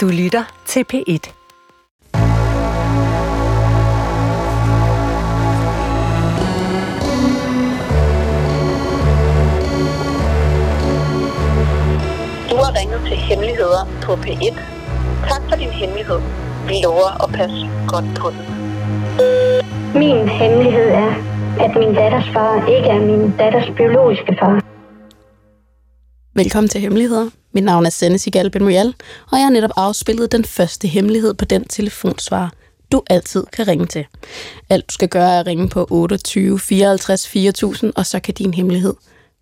Du lytter til P1. Du har ringet til Hemmeligheder på P1. Tak for din hemmelighed. Vi lover at passe godt på den. Min hemmelighed er, at min datters far ikke er min datters biologiske far. Velkommen til Hemmeligheder. Mit navn er Senne Sigal Ben og jeg har netop afspillet den første hemmelighed på den telefonsvar, du altid kan ringe til. Alt du skal gøre er at ringe på 28 54 4000, og så kan din hemmelighed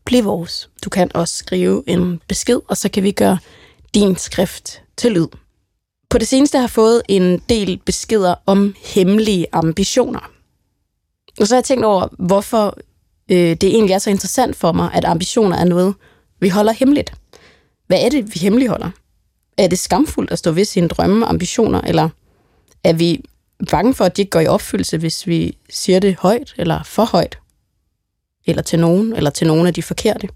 blive vores. Du kan også skrive en besked, og så kan vi gøre din skrift til lyd. På det seneste har jeg fået en del beskeder om hemmelige ambitioner. Og så har jeg tænkt over, hvorfor øh, det egentlig er så interessant for mig, at ambitioner er noget, vi holder hemmeligt. Hvad er det, vi hemmeligholder? Er det skamfuldt at stå ved sine drømme og ambitioner, eller er vi bange for, at de ikke går i opfyldelse, hvis vi siger det højt eller for højt? Eller til nogen, eller til nogen af de forkerte?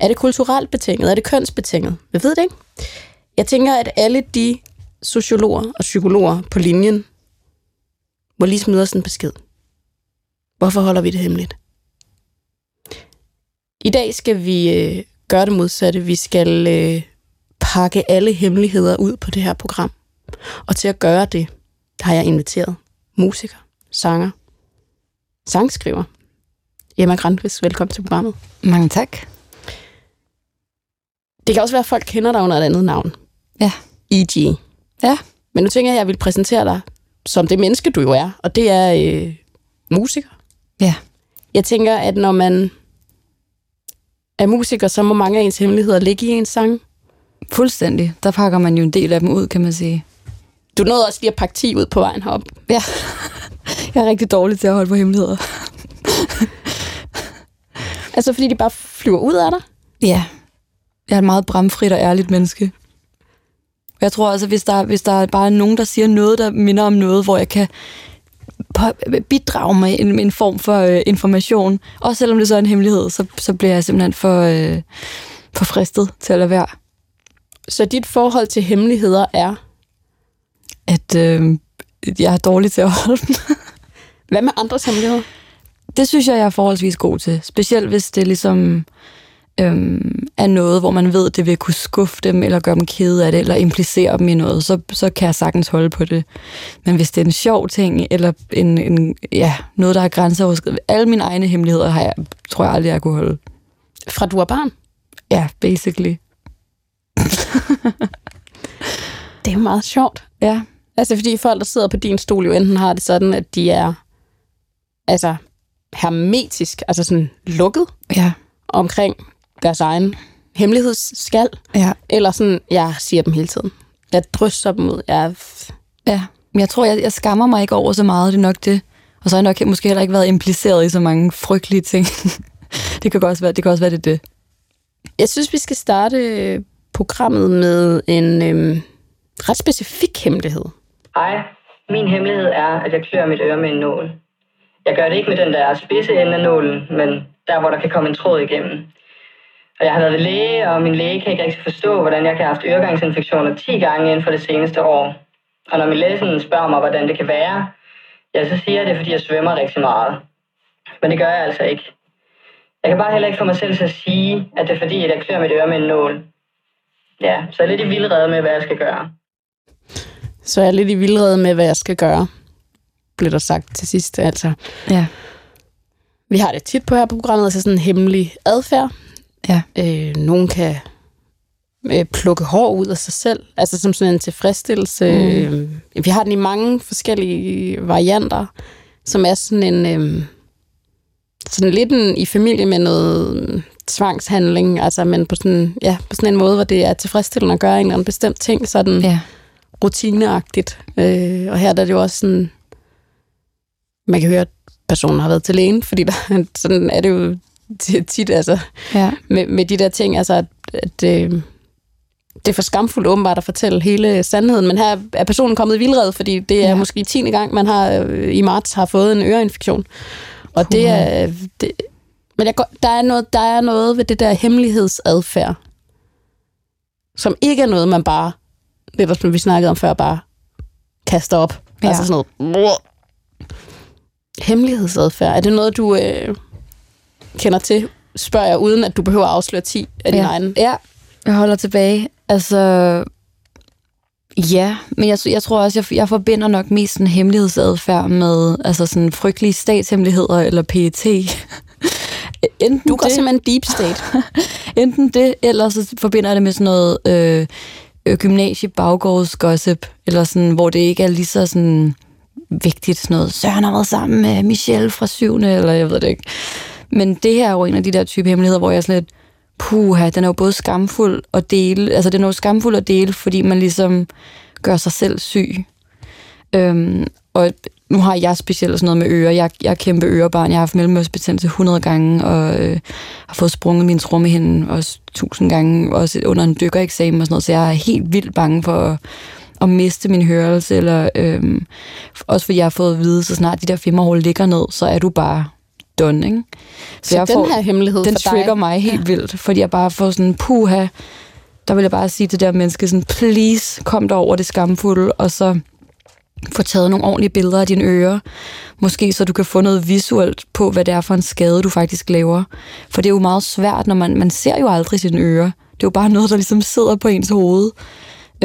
Er det kulturelt betinget? Er det kønsbetinget? Vi ved det ikke. Jeg tænker, at alle de sociologer og psykologer på linjen må lige smide os en besked. Hvorfor holder vi det hemmeligt? I dag skal vi øh, gøre det modsatte. Vi skal øh, pakke alle hemmeligheder ud på det her program. Og til at gøre det, har jeg inviteret musiker, sanger, sangskriver. Emma Grandqvist, velkommen til programmet. Mange tak. Det kan også være, at folk kender dig under et andet navn. Ja. E.G. Ja. Men nu tænker jeg, at jeg vil præsentere dig som det menneske, du jo er. Og det er øh, musiker. Ja. Jeg tænker, at når man er musiker, så må mange af ens hemmeligheder ligge i ens sang. Fuldstændig. Der pakker man jo en del af dem ud, kan man sige. Du nåede også lige at pakke 10 ud på vejen herop. Ja. Jeg er rigtig dårlig til at holde på hemmeligheder. Altså fordi de bare flyver ud af dig? Ja. Jeg er et meget bramfrit og ærligt menneske. Jeg tror altså, hvis der, hvis der er bare nogen, der siger noget, der minder om noget, hvor jeg kan bidrage med en, en form for øh, information, også selvom det så er en hemmelighed, så, så bliver jeg simpelthen for, øh, for fristet til at lade være. Så dit forhold til hemmeligheder er... At øh, jeg er dårlig til at holde dem. Hvad med andres hemmeligheder? Det synes jeg, jeg er forholdsvis god til. Specielt hvis det ligesom øhm, er noget, hvor man ved, at det vil kunne skuffe dem, eller gøre dem kede af det, eller implicere dem i noget, så, så kan jeg sagtens holde på det. Men hvis det er en sjov ting, eller en, en, ja, noget, der er grænseoverskridende, alle mine egne hemmeligheder har jeg, tror jeg aldrig, jeg kunne holde. Fra du er barn? Ja, basically. Det er jo meget sjovt. Ja, Altså fordi folk, der sidder på din stol, jo enten har det sådan, at de er altså hermetisk, altså sådan lukket ja, omkring deres egen hemmelighedsskal, ja, eller sådan, jeg siger dem hele tiden. Jeg drysser dem ud. Jeg, ja. Men jeg tror, jeg, jeg skammer mig ikke over så meget, det er nok det. Og så har jeg nok måske heller ikke været impliceret i så mange frygtelige ting. det kan også være, det kan også være det, det. jeg synes, vi skal starte øh, programmet med en øhm, ret specifik hemmelighed. Hej, min hemmelighed er, at jeg klør mit øre med en nål. Jeg gør det ikke med den der spidse ende af nålen, men der, hvor der kan komme en tråd igennem. Og jeg har været ved læge, og min læge kan ikke rigtig forstå, hvordan jeg kan have haft øregangsinfektioner 10 gange inden for det seneste år. Og når min læge sådan spørger mig, hvordan det kan være, ja, så siger jeg det, er, fordi jeg svømmer rigtig meget. Men det gør jeg altså ikke. Jeg kan bare heller ikke få mig selv til at sige, at det er fordi, at jeg klør mit øre med en nål. Ja, så jeg er lidt i vildrede med, hvad jeg skal gøre. Så er jeg lidt i vildrede med, hvad jeg skal gøre, blev der sagt til sidst. Altså, Ja, vi har det tit på her på programmet, altså sådan en hemmelig adfærd. Ja, Øh, nogen kan øh, plukke hår ud af sig selv, altså som sådan en tilfredsstillelse. Mm. Øh, vi har den i mange forskellige varianter, som er sådan en... Øh, sådan lidt en, i familie med noget tvangshandling, altså men på sådan, ja, på sådan en måde, hvor det er tilfredsstillende at gøre en eller anden bestemt ting, sådan ja. rutineagtigt. Øh, og her der er det jo også sådan, man kan høre, at personen har været til lægen, fordi der, sådan er det jo tit, altså, ja. med, med de der ting, altså at, at øh, det er for skamfuldt åbenbart at fortælle hele sandheden, men her er personen kommet i vildred, fordi det er ja. Måske 10. gang, man har øh, i marts har fået en øreinfektion. Og det er... Det, men jeg, der er, noget, der er noget ved det der hemmelighedsadfærd, som ikke er noget, man bare det var som vi snakkede om før, bare kaster op. Ja. Ja. Altså sådan noget. Hemmelighedsadfærd. Er det noget, du øh, kender til? Spørger jeg, uden at du behøver at afsløre 10 af dine ja. egne. Ja, jeg holder tilbage. Altså, ja, men jeg, jeg tror også, jeg, jeg forbinder nok mest en hemmelighedsadfærd med altså sådan frygtelige statshemmeligheder eller PET. enten Du går det, simpelthen deep state. enten det, eller så forbinder jeg det med sådan noget øh, øh, gymnasie baggårdsgossip, eller sådan, hvor det ikke er lige så sådan vigtigt, sådan noget, Søren har været sammen med Michelle fra syvende, eller jeg ved det ikke. Men det her er jo en af de der type hemmeligheder, hvor jeg er sådan lidt, puha, den er jo både skamfuld at dele, altså den er jo skamfuld at dele, fordi man ligesom gør sig selv syg. Øhm, og nu har jeg specielt sådan noget med ører. Jeg, jeg er kæmpe ørebarn. Jeg har haft mellemørsbetændelse 100 gange, og øh, har fået sprunget min trommehinde også 1000 gange, også under en dykkereksamen og sådan noget, så jeg er helt vildt bange for at, at miste min hørelse, eller øh, også fordi jeg har fået at vide, så snart de der femmerhul ligger ned, så er du bare done, ikke? Så, så den her hemmelighed den for trigger dig, mig helt vildt, fordi jeg bare får sådan, puha, der vil jeg bare sige til det der menneske sådan, please, kom der over det skamfulde, og så få taget nogle ordentlige billeder af dine ører. Måske så du kan få noget visuelt på, hvad det er for en skade, du faktisk laver. For det er jo meget svært, når man, man ser jo aldrig sine ører. Det er jo bare noget, der ligesom sidder på ens hoved.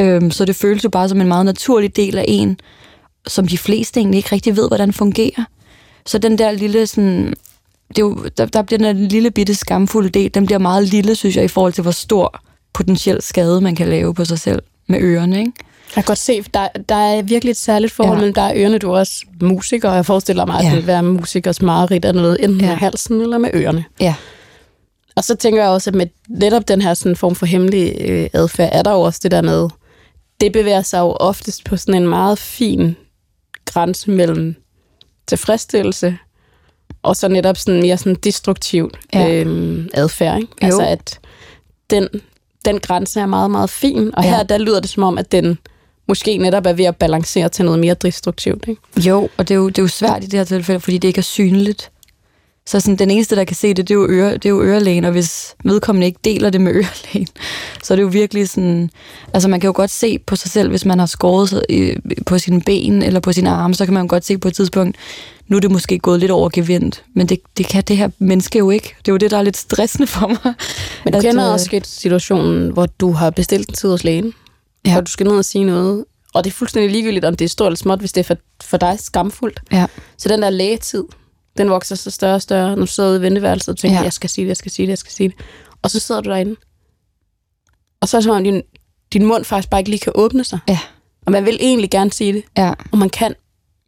Øhm, så det føles jo bare som en meget naturlig del af en, som de fleste egentlig ikke rigtig ved, hvordan fungerer. Så den der lille sådan... Det er jo, der, der bliver den der lille bitte skamfulde del, den bliver meget lille, synes jeg, i forhold til, hvor stor potentiel skade man kan lave på sig selv med ørerne, ikke? Jeg kan godt se, der, der er virkelig et særligt forhold Ja. mellem dig og ørerne. Du er også musiker, og jeg forestiller mig, at Ja. det vil være musikers mareridt af noget, enten ja. med halsen eller med ørerne. Ja. Og så tænker jeg også, at med netop den her sådan form for hemmelig øh, adfærd, er der jo også det der med, det bevæger sig jo oftest på sådan en meget fin grænse mellem tilfredsstillelse og så netop sådan mere sådan destruktiv Ja. øhm, adfærd. Ikke? Jo. Altså at den, den grænse er meget, meget fin, og Ja. her der lyder det som om, at den måske netop er ved at balancere til noget mere destruktivt. Ikke? Jo, og det er jo, det er jo svært i det her tilfælde, fordi det ikke er synligt. Så sådan, den eneste, der kan se det, det er, jo øre, det er jo ørelægen, og hvis vedkommende ikke deler det med ørelægen, så er det jo virkelig sådan... Altså, man kan jo godt se på sig selv, hvis man har skåret sig i- på sine ben eller på sine arme, så kan man jo godt se på et tidspunkt, nu er det måske gået lidt over gevindt, men det, det kan det her menneske jo ikke. Det er jo det, der er lidt stressende for mig. Men du At, kender øh, også lidt situationen, hvor du har bestilt en tid hos lægen, ja. og du skal ned og sige noget, og det er fuldstændig ligegyldigt, om det er stort eller småt, hvis det er for, for dig skamfuldt. Ja. Så den der lægetid, den vokser så større og større, du sidder ude i venteværelset og tænker, Ja. jeg skal sige det, jeg skal sige det, jeg skal sige det. Og så sidder du derinde. Og så er det som om, din, din mund faktisk bare ikke lige kan åbne sig. Ja. Og man vil egentlig gerne sige det, Ja, og man kan,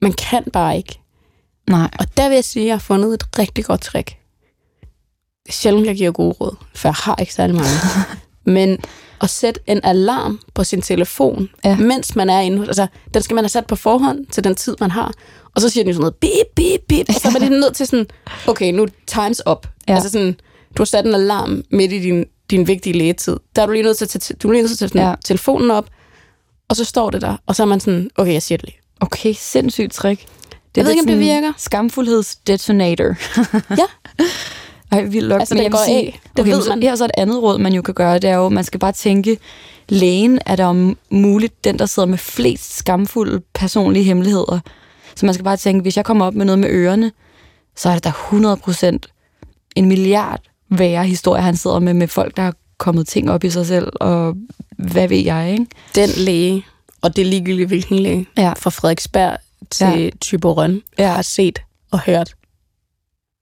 man kan bare ikke. nej. Og der vil jeg sige, at jeg har fundet et rigtig godt trick. Sjældent, jeg giver gode råd, for jeg har ikke særlig mange. Men at sætte en alarm på sin telefon, Ja. mens man er inde. Altså, den skal man have sat på forhånd til den tid, man har. Og så siger den jo sådan noget, bip, bip, bip. Og så er man lige nødt til sådan, okay, nu times up. Ja. Altså sådan, du har sat en alarm midt i din, din vigtige lægetid. Der er du lige nødt til at tage, du er lige nødt til at tage Ja. telefonen op, og så står det der, og så er man sådan, okay, jeg siger det lige. Okay, sindssygt trick. Det Jeg ved ikke, om det virker. Skamfuldhedsdetonator. Ja. Ej, vildt nok. Altså, Men jeg går sige, af. Det okay, ved man. Her er så et andet råd, man jo kan gøre, det er jo, man skal bare tænke, lægen er der om muligt den, der sidder med flest skamfulde personlige hemmeligheder. Så man skal bare tænke, hvis jeg kommer op med noget med ørerne, så er det der 100% en milliard værre historier, han sidder med, med folk, der har kommet ting op i sig selv, og hvad ved jeg, ikke? den læge, og det er ligegyldigt hvilken læge, Ja. fra Frederiksberg til Ja. Tyborøn, ja. har set og hørt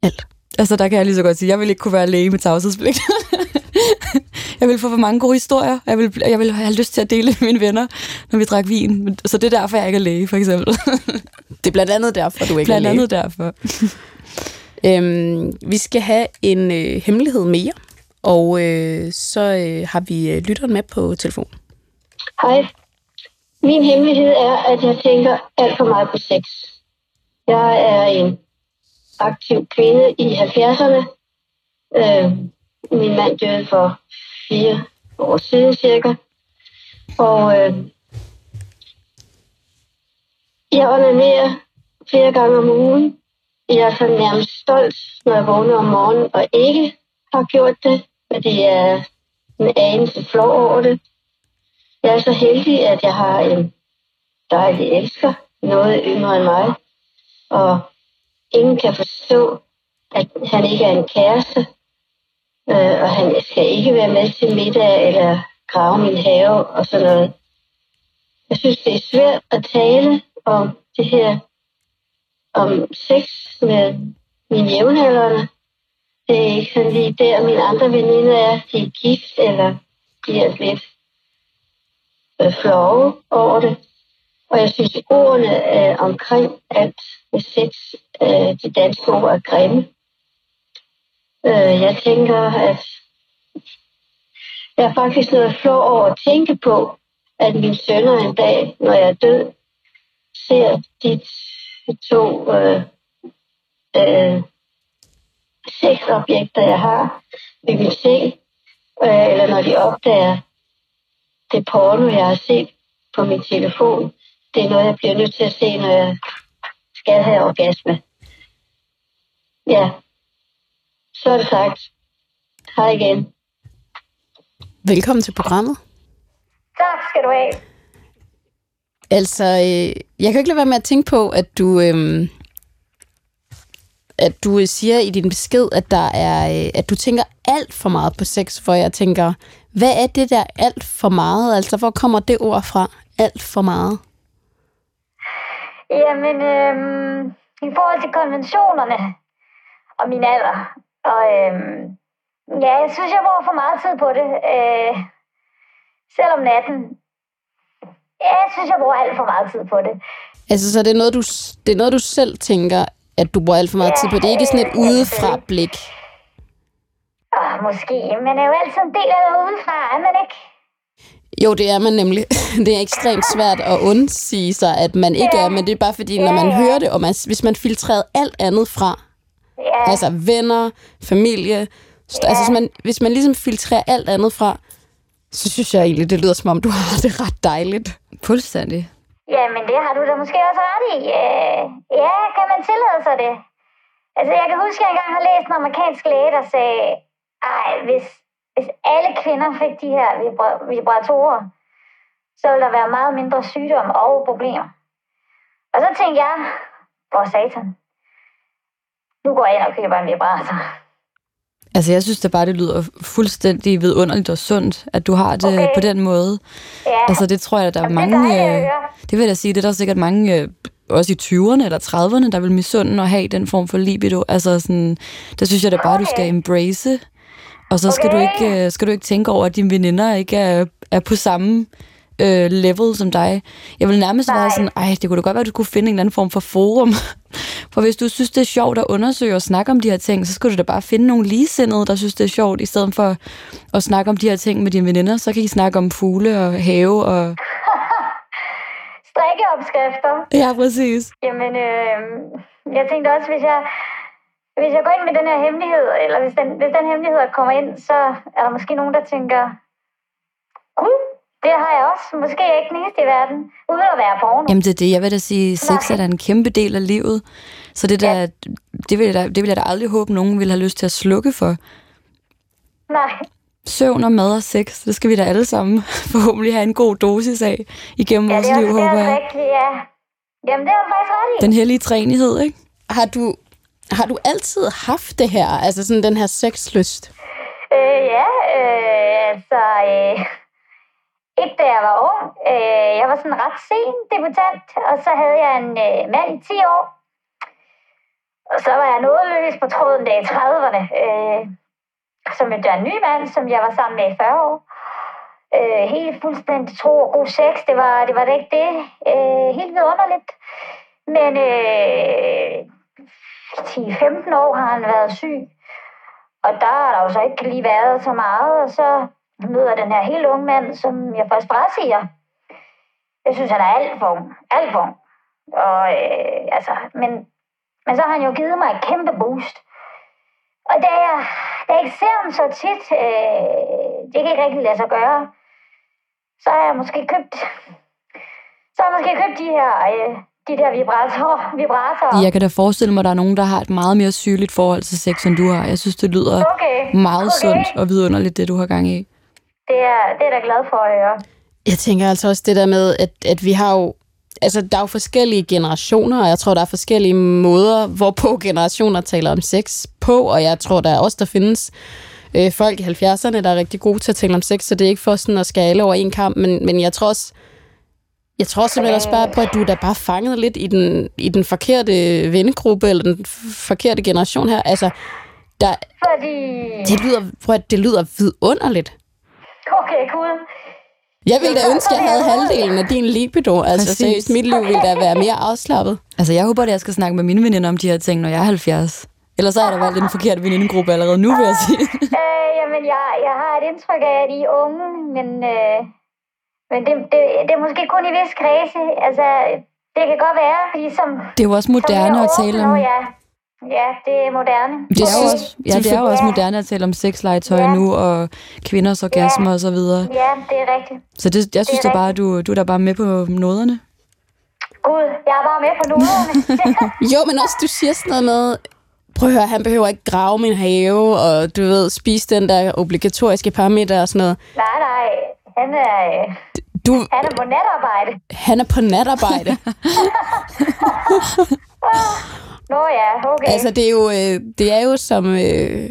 alt. Altså, der kan jeg lige så godt sige, jeg vil ikke kunne være læge med tavshedspligt. jeg vil få for mange gode historier. Jeg vil, jeg vil have lyst til at dele med mine venner, når vi drak vin. Så det er derfor, jeg ikke er læge, for eksempel. Det er blandt andet derfor, du ikke Blandt er læge. andet derfor. Øhm, vi skal have en øh, hemmelighed mere, og øh, så øh, har vi øh, lytteren med på telefon. Hej. Min hemmelighed er, at jeg tænker alt for meget på sex. Jeg er en aktiv kvinde i 70'erne. Øh, min mand døde for fire år siden cirka. Og øh, jeg onanerer flere gange om ugen. Jeg er sådan nærmest stolt, når jeg vågner om morgenen og ikke har gjort det. fordi jeg er en anelse flov over det. Jeg er så heldig, at jeg har en dejlig elsker, noget yngre end mig, og ingen kan forstå, at han ikke er en kæreste, øh, og han skal ikke være med til middag eller grave min have og sådan noget. Jeg synes, det er svært at tale om det her, om sex med mine jævnaldrende. Det er ikke sådan lige der, mine andre veninder er. De er gift, eller de er lidt øh, flove over det. Og jeg synes, ordene øh, omkring at sex, øh, de danske ord er grimme. Øh, jeg tænker, at jeg er faktisk noget flov over at tænke på, at mine sønner en dag, når jeg er død, ser de to øh, øh, sexobjekter, jeg har ved min seng, øh, eller når de opdager det porno, jeg har set på min telefon. Det er noget, jeg bliver nødt til at se, når jeg skal have orgasme. Ja, så er det sagt. Hej igen. Velkommen til programmet. Tak skal du have. Altså, øh, jeg kan ikke lade være med at tænke på, at du, øh, at du siger i din besked, at, der er, øh, at du tænker alt for meget på sex, for jeg tænker, hvad er det der alt for meget? Altså, hvor kommer det ord fra? Alt for meget? Jamen, øh, i forhold til konventionerne og min alder, og øh, ja, jeg synes, jeg bruger for meget tid på det. Øh, selv om natten. Ja, jeg synes, jeg bruger alt for meget tid på det. Altså, så det er noget, du, det er noget, du selv tænker, at du bruger alt for meget Ja, tid på. Det er ikke sådan et øh, udefra blik. Åh, måske. Man er jo altid en del af noget udefra, er man ikke? Jo, det er man nemlig. Det er ekstremt svært at undsige sig, at man ikke Ja. er, men det er bare fordi, når Ja, man ja. hører det, og man, hvis man filtrerede alt andet fra, Ja, altså venner, familie, st- altså hvis man, hvis man ligesom filtrerer alt andet fra, så synes jeg egentlig, det lyder som om, du har det ret dejligt. Fuldstændig. Jamen, det har du da måske også ret i. Øh, ja, kan man tillade sig det? Altså, jeg kan huske, at jeg engang har læst en amerikansk læge, der sagde, ej, hvis, hvis alle kvinder fik de her vibra- vibratorer, så ville der være meget mindre sygdom og problemer. Og så tænkte jeg, for satan, nu går jeg ind og køber en vibrator. Altså, jeg synes da bare, det lyder fuldstændig vidunderligt og sundt, at du har det Okay. okay. på den måde. Ja, Altså, det tror jeg, der er Jamen, det er mange... dejligt at øh, det vil jeg sige, det er der sikkert mange, øh, også i 20'erne eller 30'erne, der vil misunde at have den form for libido. Altså, sådan, der synes jeg da bare, du skal Okay. embrace. Og så skal, Okay. du ikke, øh, skal du ikke tænke over, at dine veninder ikke er, er på samme øh, level som dig. Jeg vil nærmest Nej. være sådan, ej, det kunne da godt være, at du kunne finde en eller anden form for forum. For hvis du synes, det er sjovt at undersøge og snakke om de her ting, så skal du da bare finde nogle ligesindede, der synes, det er sjovt, i stedet for at snakke om de her ting med dine veninder. Så kan I snakke om fugle og have og... Strikkeopskrifter. Ja, præcis. Jamen, øh, jeg tænkte også, hvis jeg, hvis jeg går ind med den her hemmelighed, eller hvis den, hvis den hemmelighed kommer ind, så er der måske nogen, der tænker, gud, det har jeg også. Måske er jeg ikke den eneste i verden, uden at være porno. Jamen det er det, jeg vil da sige, sex Nej. er da en kæmpe del af livet. Så det, der, det, vil jeg da, det vil jeg da aldrig håbe, nogen vil have lyst til at slukke for. Nej, Søvn og mad og sex, det skal vi da alle sammen forhåbentlig have en god dosis af igennem ja, vores det er, liv, også, det er håber også jeg. rigtigt, ja. Jamen, det du faktisk ret i. Den hellige træenighed, ikke? Har du, har du altid haft det her, altså sådan den her sexlyst? Øh, ja, øh, altså... Øh, ikke da jeg var ung. Øh, jeg var sådan ret sen debutant, og så havde jeg en øh, mand i 10 år. Og så var jeg nådeløs på tråden der i 30'erne. Øh, så mødte jeg en ny mand, som jeg var sammen med i 40 år. Øh, helt fuldstændig tro og god sex, det var, det var det ikke det. Øh, helt vidunderligt. Men øh, 10-15 år har han været syg. Og der har der jo så ikke lige været så meget, og så møder den her helt unge mand, som jeg først bare siger. Jeg synes, han er alt for ung. Alt for ung. Og, øh, altså, men, men så har han jo givet mig et kæmpe boost. Og da jeg, da jeg ikke ser ham så tit, øh, det kan ikke rigtig lade sig gøre, så har jeg måske købt, så har jeg måske købt de her, øh, de der vibratorer. vibratorer. Jeg kan da forestille mig, at der er nogen, der har et meget mere sygeligt forhold til sex, end du har. Jeg synes, det lyder Okay. meget okay. sundt og vidunderligt, det du har gang i. Det er, det er da glad for at høre. Jeg tænker altså også det der med, at, at vi har jo altså, der er jo forskellige generationer, og jeg tror, der er forskellige måder, hvorpå generationer taler om sex på, og jeg tror, der er også der findes øh, folk i 70'erne, der er rigtig gode til at tale om sex, så det er ikke for sådan at skale over en kamp, men, men jeg tror også, jeg tror simpelthen også bare på, at du er da bare fanget lidt i den, i den forkerte vennegruppe, eller den forkerte generation her. Altså, der, Fordi... det lyder, prøv at, det lyder vidunderligt. Okay, cool. Jeg ville da ønske, at jeg havde halvdelen af din libido. Altså Præcis. seriøst, mit liv ville da være mere afslappet. Altså, jeg håber, at jeg skal snakke med mine veninder om de her ting, når jeg er 70. Ellers så er der valgt en forkert venindegruppe allerede nu, vil jeg sige. Øh, jamen, jeg, jeg har et indtryk af, at I er unge, men, øh, men det, det, det er måske kun i vis kredse. Altså, det kan godt være, fordi som... Det er jo også moderne at tale om... Ja. ja, det er moderne. Det er, jo også, ja, det er jo også moderne at tale om sexlegetøj Ja. nu, og kvinders orgasmer og så videre. Ja, det er rigtigt. Så det, jeg synes Det da er bare, at du, du er da bare med på noderne. Gud, jeg er bare med på noderne. Jo, men også, du siger sådan noget med, prøv at høre, han behøver ikke grave min have, og du ved, spise den der obligatoriske parameter og sådan noget. nej, nej. Han er, øh, Du, han er på natarbejde. han er på natarbejde. Nå ja, okay. altså, det er jo, øh, det er jo som, øh,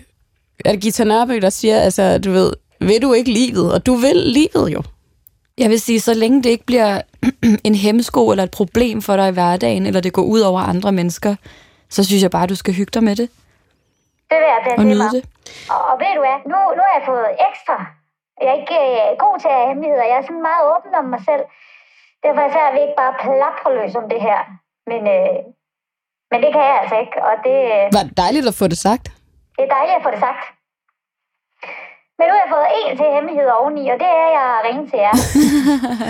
er det Gita Nørby, der siger, altså, du ved, vil du ikke livet? Og du vil livet jo. Jeg vil sige, så længe det ikke bliver en hemmesko eller et problem for dig i hverdagen, eller det går ud over andre mennesker, så synes jeg bare, du skal hygge dig med det det vil jeg tage og til nyde det. Og, og ved du hvad, nu, nu har jeg fået ekstra. Jeg er ikke øh, god til at have hemmeligheder. Jeg er sådan meget åben om mig selv. Derfor er jeg svært ved ikke bare plapre løs om det her. Men, øh, men det kan jeg altså ikke. Og det, øh, Var det dejligt at få det sagt? det er dejligt at få det sagt. Men nu har jeg fået en til hemmeligheder oveni, og det er jeg ringe til jer.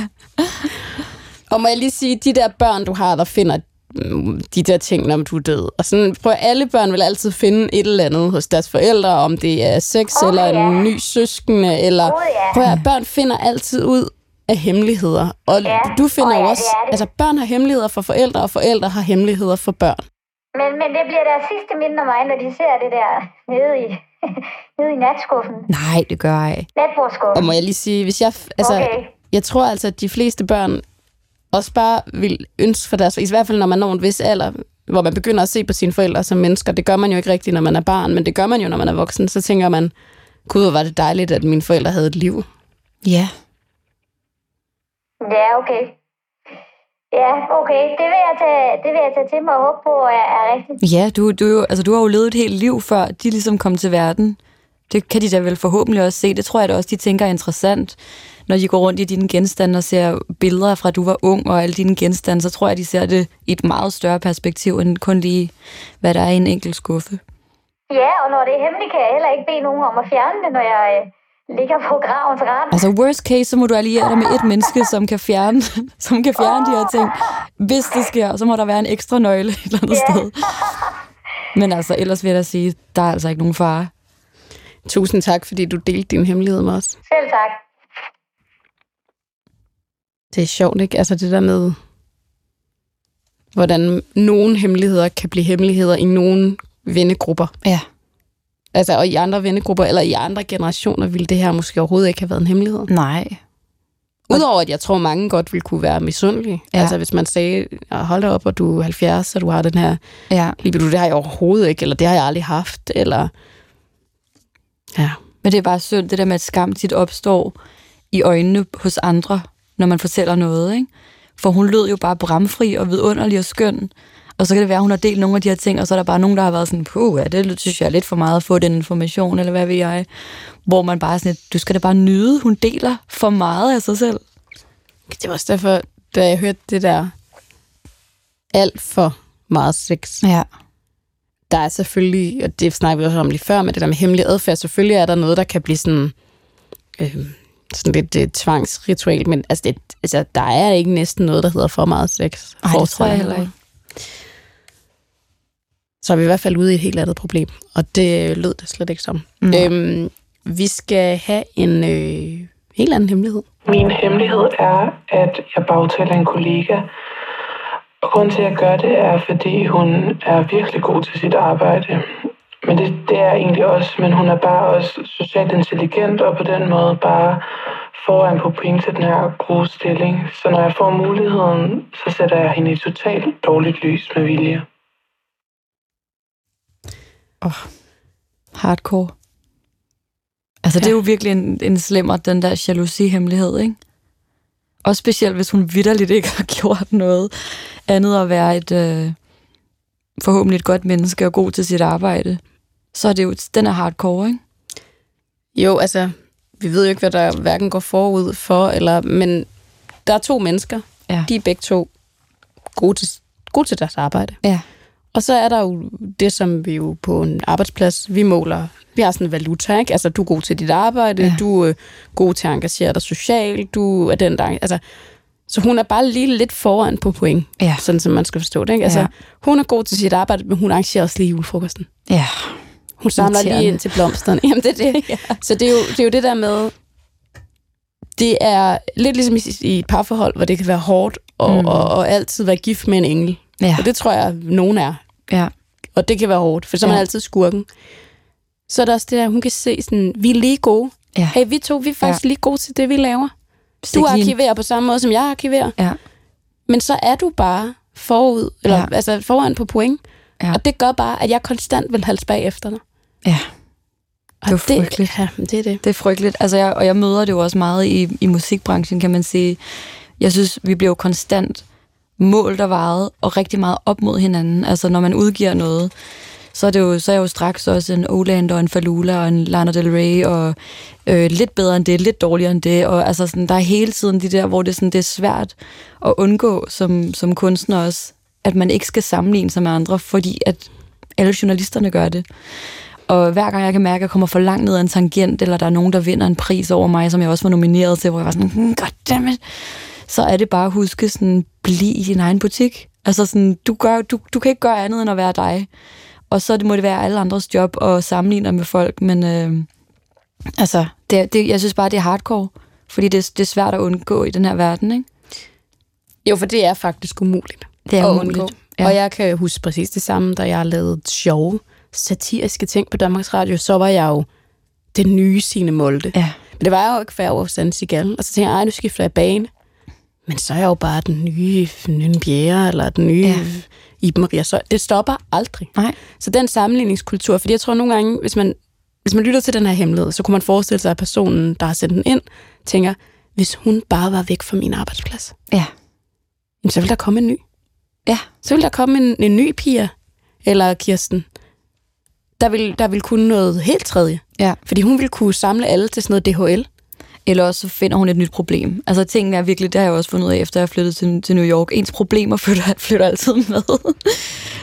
Og må jeg lige sige, de der børn, du har, der finder de der ting, når du er død. Og sådan, prøv, alle børn vil altid finde et eller andet hos deres forældre, om det er sex, Okay, eller en ja. ny søskende, eller... Gud, ja. Prøv at, børn finder altid ud af hemmeligheder. Og Ja. du finder jo ja, også... det det. Altså, børn har hemmeligheder for forældre, og forældre har hemmeligheder for børn. Men, men det bliver deres sidste minde om mig, når de ser det der nede i, nede i natskuffen. Nej, det gør jeg. Natbordskuffen. Og må jeg lige sige, hvis jeg... Altså, Okay. Jeg tror altså, at de fleste børn også bare vil ønske for deres... I hvert fald, når man når en vis alder, hvor man begynder at se på sine forældre som mennesker. Det gør man jo ikke rigtigt, når man er barn, men det gør man jo, når man er voksen. Så tænker man, gud, hvor var det dejligt, at mine forældre havde et liv. Ja. Ja, okay. Ja, okay. Det vil jeg tage, det vil jeg tage til mig og håbe på er, er rigtigt. Ja, du, du, er jo- altså, du har jo levet et helt liv, før de ligesom kom til verden. Det kan de da vel forhåbentlig også se. Det tror jeg da også, de tænker er interessant. Når de går rundt i dine genstande og ser billeder fra, at du var ung og alle dine genstande, så tror jeg, de ser det i et meget større perspektiv, end kun lige, hvad der er i en enkelt skuffe. Ja, og når det er hemmeligt, kan jeg heller ikke bede nogen om at fjerne det, når jeg øh, ligger på gravens rand. Altså worst case, så må du alliere dig med et menneske, som kan fjerne, som kan fjerne de her ting. Hvis det sker, så må der være en ekstra nøgle et eller andet Ja. sted. Men altså, ellers vil jeg da sige, der er altså ikke nogen fare. Tusind tak, fordi du delte din hemmelighed med os. Selv tak. Det er sjovt, ikke? Altså det der med, hvordan nogle hemmeligheder kan blive hemmeligheder i nogle vennegrupper. Ja. Altså, og i andre vennegrupper, eller i andre generationer, ville det her måske overhovedet ikke have været en hemmelighed. Nej. Udover at jeg tror, mange godt ville kunne være misundelige. Ja. Altså hvis man sagde, "Ah, hold da op, og du er 70, og du har den her Ja. libido, det har jeg overhovedet ikke, eller det har jeg aldrig haft, eller... Ja. Men det er bare synd, det der med, at skam tit opstår i øjnene hos andre, når man fortæller noget, ikke? For hun lød jo bare bramfri og vidunderlig og skøn. Og så kan det være, at hun har delt nogle af de her ting, og så er der bare nogen, der har været sådan, puh, ja, det synes jeg er lidt for meget at få den information, eller hvad ved jeg. Hvor man bare er sådan, lidt, du skal da bare nyde, hun deler for meget af sig selv. Det var også derfor, da jeg hørte det der alt for meget sex. Ja. Der er selvfølgelig, og det snakker vi også om lige før, med det der med hemmelig adfærd, selvfølgelig er der noget, der kan blive sådan, øh, sådan lidt øh, tvangsritual, men altså, det, altså, der er ikke næsten noget, der hedder for meget sex. Ej, det tror jeg heller ikke. Så er vi i hvert fald ude i et helt andet problem, og det lød det slet ikke som. Mm. Øhm, vi skal have en øh, helt anden hemmelighed. Min hemmelighed er, at jeg bagtaler en kollega. Og grunden til, at jeg gør det, er, fordi hun er virkelig god til sit arbejde. Men det, det er egentlig også, men hun er bare også socialt intelligent, og på den måde bare foran på point til den her gode stilling, så når jeg får muligheden, så sætter jeg hende i totalt dårligt lys med vilje. Hardcore. Altså, ja. det er jo virkelig en, en slemmer, den der jalousi-hemmelighed, ikke? Også specielt, hvis hun vidderligt ikke har gjort noget andet at være et øh, forhåbentlig et godt menneske og god til sit arbejde. Så er det jo, den er hardcore, ikke? Jo, altså, vi ved jo ikke, hvad der hverken går forud for, eller, men der er to mennesker. Ja. De er begge to gode til, gode til deres arbejde. Ja. Og så er der jo det, som vi jo på en arbejdsplads, vi måler, vi har sådan en valuta, ikke? Altså, du er god til dit arbejde, Ja. du er god til at engagere dig socialt, du er den der... Altså, så hun er bare lige lidt foran på point, Ja. sådan som man skal forstå det. Ikke? Altså, Ja. hun er god til sit arbejde, men hun arrangerer også lige julefrokosten. Ja. Hun samler lige ind til blomsterne. Jamen, det er det. ja. Så det er, jo, det er jo det der med, det er lidt ligesom i, et parforhold, hvor det kan være hårdt og, Mm. og, og altid være gift med en engel. Ja. Og det tror jeg, nogen er. Ja. Og det kan være hårdt, for så er man Ja. altid skurken. Så er der også det der, hun kan se sådan, vi er lige gode. Ja. Hey, vi to, vi er faktisk ja. lige gode til det, vi laver. Stik Du arkiverer på samme måde, som jeg arkiverer. Ja. Men så er du bare forud, eller ja. altså foran på point. Ja. Og det gør bare, at jeg konstant vil halse bag efter dig. Ja. Det er frygteligt. Ja, det er det. Det er frygteligt. Altså, jeg, og jeg møder det jo også meget i, i musikbranchen, kan man sige. Jeg synes, vi bliver jo konstant målt og vejet, og rigtig meget op mod hinanden. Altså, når man udgiver noget, så er, det jo, så er jeg jo straks også en Oland og en Falula og en Lana Del Rey, og øh, lidt bedre end det, lidt dårligere end det. Og altså, sådan, der er hele tiden de der, hvor det, sådan, det er svært at undgå som, som kunstner også, at man ikke skal sammenligne sig med andre, fordi at alle journalisterne gør det. Og hver gang jeg kan mærke, at jeg kommer for langt ned ad en tangent, eller der er nogen, der vinder en pris over mig, som jeg også var nomineret til, hvor jeg var sådan, hmm, goddammit, så er det bare at huske sådan, bliv i din egen butik. Altså sådan, du, gør, du, du kan ikke gøre andet end at være dig. Og så det må det være alle andres job at sammenligne med folk, men øh, altså, det, det, jeg synes bare, det er hardcore, fordi det, det er svært at undgå i den her verden, ikke? Jo, for det er faktisk umuligt Det er at umuligt. undgå. Ja. Og jeg kan huske præcis det samme, da jeg lavede sjove, satiriske ting på Danmarks Radio, så var jeg jo den nye Signe Molde. Ja. Men det var jeg jo ikke færre over Sande Sigal. Og så tænkte jeg, ej, nu skifter jeg bane. Men så er jeg jo bare den nye Nynne Bjerre, eller den nye Ja. Iben Maria. Så det stopper aldrig. Nej. Så den sammenligningskultur, fordi jeg tror nogle gange, hvis man, hvis man lytter til den her hemmelighed, så kunne man forestille sig, at personen, der har sendt den ind, tænker, hvis hun bare var væk fra min arbejdsplads, Ja. så vil der komme en ny. Ja. Så vil der komme en, en ny Pia, eller Kirsten, der vil, der vil kunne noget helt tredje. Ja. Fordi hun vil kunne samle alle til sådan noget DHL. Eller også så finder hun et nyt problem. Altså tingene er virkelig, det har jeg også fundet ud af, efter jeg flyttede til, til New York. Ens problemer flytter, flytter altid med.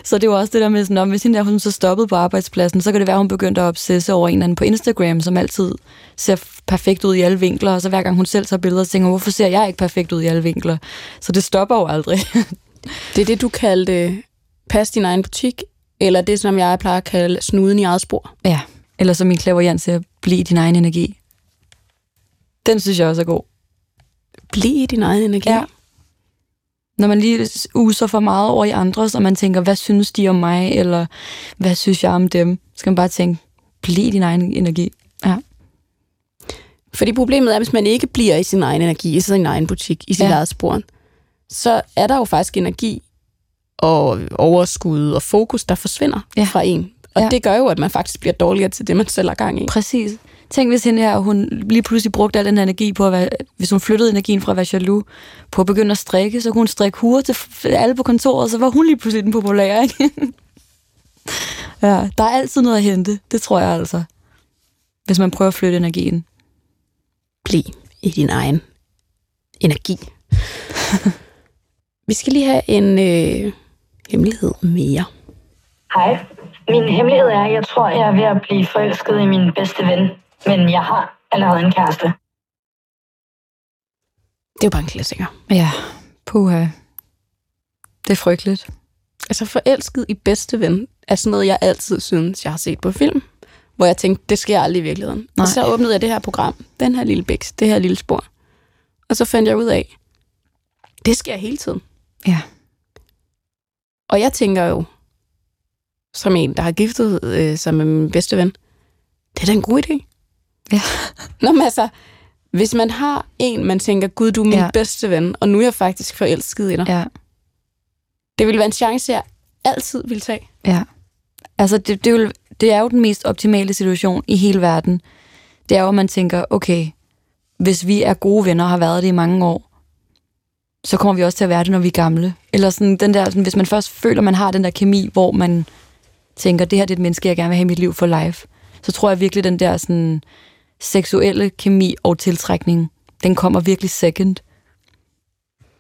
så det var også det der med, sådan, om hvis hende der, hun så stoppede på arbejdspladsen, så kan det være, hun begyndte at obsesse over en eller anden på Instagram, som altid ser perfekt ud i alle vinkler, og så hver gang hun selv tager billeder, så tænker hun, hvorfor ser jeg ikke perfekt ud i alle vinkler? Så det stopper jo aldrig. Det er det, du kaldte pas din egen butik, eller det, som jeg plejer at kalde snuden i eget spor. ja. Eller som min klaverjant siger, bliv din egen energi. Den synes jeg også er god. Bliv i din egen energi. Ja. Når man lige user for meget over i andres, og man tænker, hvad synes de om mig, eller hvad synes jeg om dem, skal man bare tænke, bliv din egen energi. Ja. Fordi problemet er, hvis man ikke bliver i sin egen energi, i sin egen butik, i Ja. ja. eget spor, så er der jo faktisk energi og overskud og fokus, der forsvinder Ja. fra en. Og Ja. det gør jo, at man faktisk bliver dårligere til det, man selv har gang i. Præcis. Tænk, hvis hende her, hun lige pludselig brugte al den her energi på at være, hvis hun flyttede energien fra at være jaloux, på at begynde at strikke, så kunne hun strikke huer til alle på kontoret, så var hun lige pludselig den populære, ikke? ja, der er altid noget at hente, det tror jeg altså. Hvis man prøver at flytte energien. Bliv i din egen energi. Vi skal lige have en øh, hemmelighed mere. Hej. Min hemmelighed er, at jeg tror, jeg er ved at blive forelsket i min bedste ven. Men jeg har allerede en kæreste. Det er jo bare en klassiker. Ja, puha. Det er frygteligt. Altså forelsket i bedste ven er sådan noget, jeg altid synes, jeg har set på film. Hvor jeg tænkte, det sker aldrig i virkeligheden. Nej. Og så åbnede jeg det her program, den her lille bæks, det her lille spor. Og så fandt jeg ud af, det sker hele tiden. Ja. Og jeg tænker jo, som en, der har giftet øh, sig med min bedste ven, det er da en god idé. Ja. Nå, men altså, hvis man har en, man tænker, gud, du er min Ja. bedste ven, og nu er jeg faktisk forelsket i dig. Ja. Det ville være en chance, jeg altid ville tage. Ja. Altså, det, det, vil, det er jo den mest optimale situation i hele verden. Det er jo, at man tænker, okay, hvis vi er gode venner og har været det i mange år, så kommer vi også til at være det, når vi er gamle. Eller sådan den der, sådan, hvis man først føler, man har den der kemi, hvor man tænker, det her det er et menneske, jeg gerne vil have i mit liv for life, så tror jeg virkelig, den der sådan, seksuelle kemi og tiltrækning, den kommer virkelig second.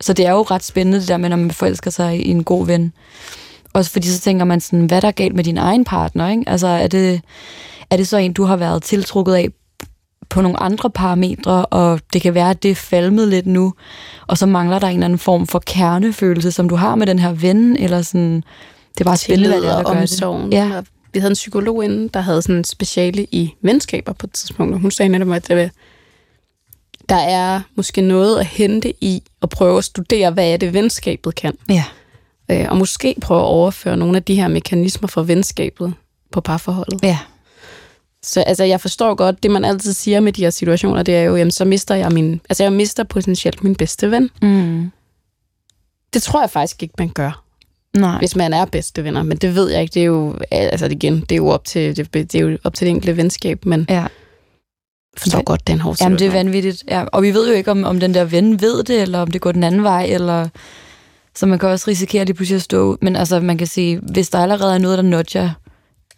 Så det er jo ret spændende, det der med, når man forelsker sig i en god ven. Også fordi så tænker man sådan, hvad er galt med din egen partner? Ikke? Altså er det, er det så en, du har været tiltrukket af på nogle andre parametre, og det kan være, at det er falmet lidt nu, og så mangler der en eller anden form for kernefølelse, som du har med den her ven, eller sådan, det er bare spændende, hvad det er, der gør det. Ja. Vi havde en psykolog inde, der havde sådan en speciale i venskaber på et tidspunkt, og hun sagde netop, at det, der er måske noget at hente i at prøve at studere, hvad er det, venskabet kan. Ja. Øh, og måske prøve at overføre nogle af de her mekanismer fra venskabet på parforholdet. Ja. Så altså, jeg forstår godt, det man altid siger med de her situationer, det er jo, jamen, så mister jeg min, altså jeg mister potentielt min bedste ven. Mm. Det tror jeg faktisk ikke, man gør, Nej. hvis man er bedste venner. Men det ved jeg ikke, det er jo, altså igen, det er jo op til det, det, er jo op til det enkelte venskab, men Ja. forstår godt, det er en hård Jamen, det er vanvittigt. Ja. Og vi ved jo ikke, om, om den der ven ved det, eller om det går den anden vej, eller... Så man kan også risikere lige pludselig at stå ud. Men altså, man kan sige, hvis der allerede er noget, der nudger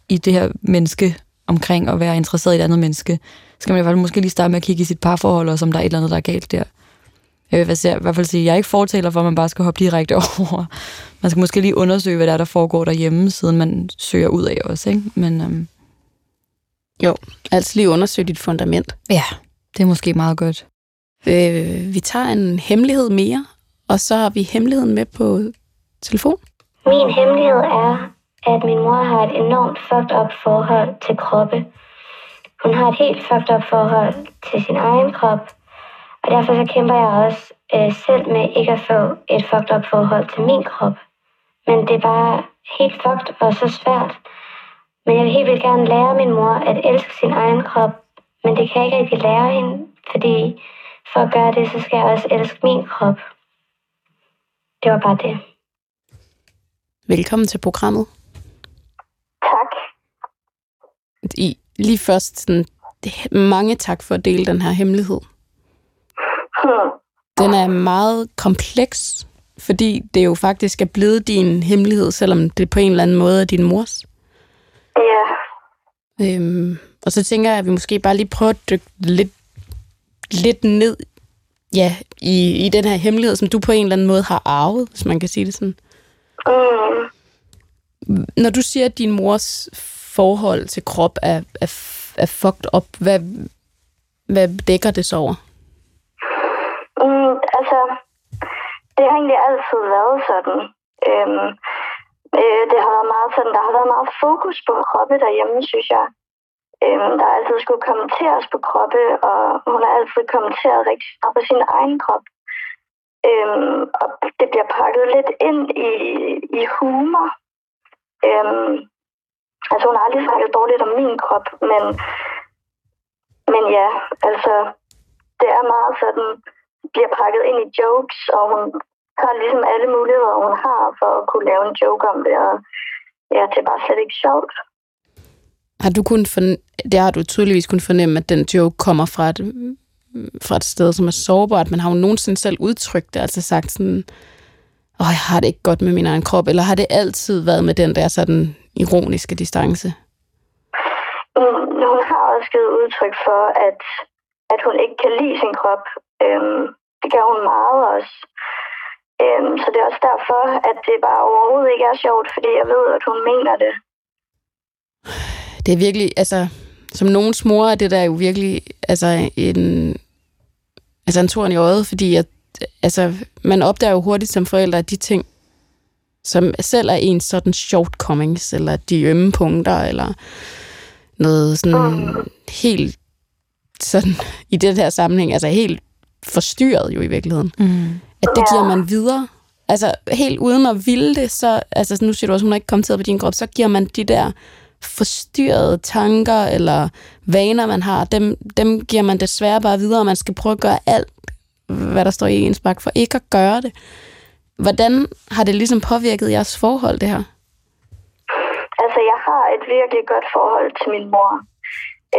i det her menneske omkring at være interesseret i et andet menneske, så skal man i hvert fald måske lige starte med at kigge i sit parforhold, og om der er et eller andet, der er galt der. Jeg vil i hvert fald- i hvert fald sige, at jeg er ikke fortaler for, at man bare skal hoppe direkte over. Man skal måske lige undersøge, hvad der er, der foregår derhjemme, siden man søger ud af også. Ikke? Men øhm, Altså lige undersøge dit fundament. ja, det er måske meget godt. Øh, vi tager en hemmelighed mere, og så har vi hemmeligheden med på telefon. Min hemmelighed er, at min mor har et enormt fucked up forhold til kroppe. Hun har et helt fucked up forhold til sin egen krop, og derfor så kæmper jeg også øh, selv med ikke at få et fucked up forhold til min krop. Men det er bare helt fucked og så svært. Men jeg vil helt vildt gerne lære min mor at elske sin egen krop, men det kan jeg ikke rigtig lære hende, fordi for at gøre det, så skal jeg også elske min krop. Det var bare det. Velkommen til programmet. Tak. I, lige først, sådan, mange tak for at dele den her hemmelighed. Den er meget kompleks, fordi det jo faktisk er blevet din hemmelighed, selvom det på en eller anden måde er din mors. Ja, Øhm, og så tænker jeg, at vi måske bare lige prøver at dykke lidt, lidt ned ja, i, i den her hemmelighed, som du på en eller anden måde har arvet, hvis man kan sige det sådan. mm, Når du siger, at din mors forhold til krop er, er, er fucked up, hvad, hvad dækker det så over? mm, altså, det har egentlig altid været sådan. Øhm, øh, det har været meget sådan, der har været meget fokus på kroppe derhjemme, synes jeg. Øhm, der har altid skulle kommenteres på kroppe, og hun har altid kommenteret rigtig meget på sin egen krop. Øhm, og det bliver pakket lidt ind i, i humor. Øhm, altså, hun har aldrig snakket dårligt om min krop, men, men ja, altså, det er meget sådan, bliver pakket ind i jokes, og hun har ligesom alle muligheder, hun har for at kunne lave en joke om det, og ja, det er bare slet ikke sjovt. Har du kun forn- det har du tydeligvis kun fornemme, at den joke kommer fra et, fra et sted, som er sårbart, men har hun nogensinde selv udtrykt det, altså sagt sådan, åh, jeg har det ikke godt med min egen krop, eller har det altid været med den der sådan ironiske distance? Mm, Hun har også givet udtryk for, at, at hun ikke kan lide sin krop. Øhm, det gør hun meget også. Øhm, så det er også derfor, at det bare overhovedet ikke er sjovt, fordi jeg ved, at hun mener det. Det er virkelig, altså, som nogens mor er det der jo virkelig, altså en, altså en torn i øjet, fordi at, altså, man opdager jo hurtigt som forældre, at de ting, som selv er ens sådan shortcomings, eller de ømme punkter, eller noget sådan helt sådan, i det her sammenhæng, altså helt forstyrret jo i virkeligheden, Mm. at det giver man videre. Altså helt uden at ville det, så, altså nu siger du også, hun har ikke kommenteret på din krop, så giver man de der forstyrrede tanker eller vaner, man har, dem, dem giver man desværre bare videre, og man skal prøve at gøre alt, hvad der står i ens magt, for ikke at gøre det. Hvordan har det ligesom påvirket jeres forhold, det her? Altså, jeg har et virkelig godt forhold til min mor.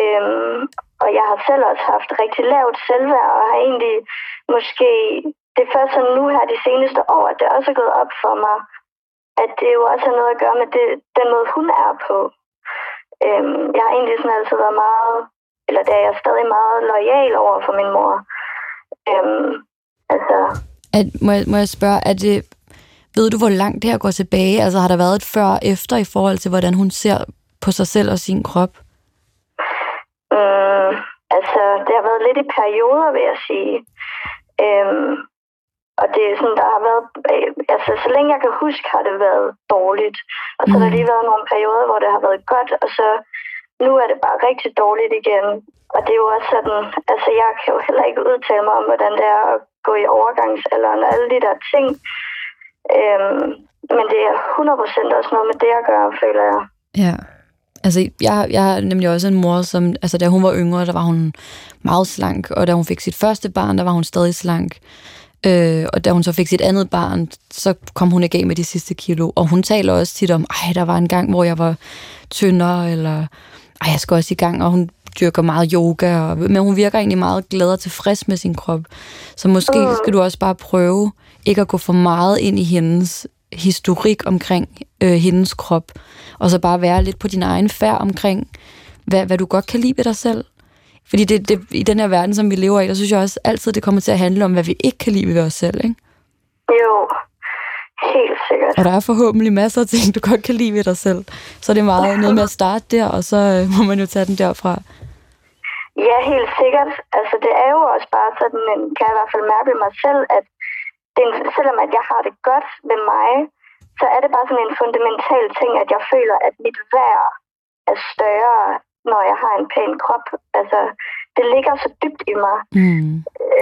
Øhm, og jeg har selv også haft rigtig lavt selvværd, og har egentlig måske... Det er først sådan nu her de seneste år, at det også er gået op for mig, at det jo også har noget at gøre med det, den måde, hun er på. Øhm, jeg har egentlig sådan altid været meget, eller det er jeg stadig meget lojal over for min mor. Øhm, altså, at, må, jeg, må jeg spørge, er det, ved du, hvor langt det her går tilbage? Altså har der været et før og efter i forhold til, hvordan hun ser på sig selv og sin krop? Mm, altså, det har været lidt i perioder, vil jeg sige. Øhm, og det er sådan, der har været... Øh, altså, så længe jeg kan huske, har det været dårligt. Og så har der lige været nogle perioder, hvor det har været godt, og så nu er det bare rigtig dårligt igen. Og det er jo også sådan... Altså, jeg kan jo heller ikke udtale mig om, hvordan det er at gå i overgangsalderen og alle de der ting. Øhm, men det er 100% også noget med det at gøre, føler jeg. Ja. Altså, jeg, jeg har nemlig også en mor, som, altså da hun var yngre, der var hun meget slank, og da hun fik sit første barn, der var hun stadig slank. Øh, og da hun så fik sit andet barn, så kom hun ikke af med de sidste kilo. Og hun taler også tit om, ej, der var en gang, hvor jeg var tyndere, eller ej, jeg skal også i gang, og hun dyrker meget yoga, og, men hun virker egentlig meget glad og tilfreds med sin krop. Så måske skal du også bare prøve ikke at gå for meget ind i hendes historik omkring øh, hendes krop, og så bare være lidt på din egen færd omkring, hvad, hvad du godt kan lide ved dig selv. Fordi det, det, i den her verden, som vi lever i, der synes jeg også altid, det kommer til at handle om, hvad vi ikke kan lide ved os selv, ikke? Jo, helt sikkert. Og der er forhåbentlig masser af ting, du godt kan lide ved dig selv. Så det er meget noget med at starte der, og så øh, må man jo tage den derfra. Ja, helt sikkert. Altså, det er jo også bare sådan, en, kan jeg i hvert fald mærke ved mig selv, at det, selvom at jeg har det godt med mig, så er det bare sådan en fundamental ting, at jeg føler, at mit værd er større, når jeg har en pæn krop. Altså, det ligger så dybt i mig. Mm.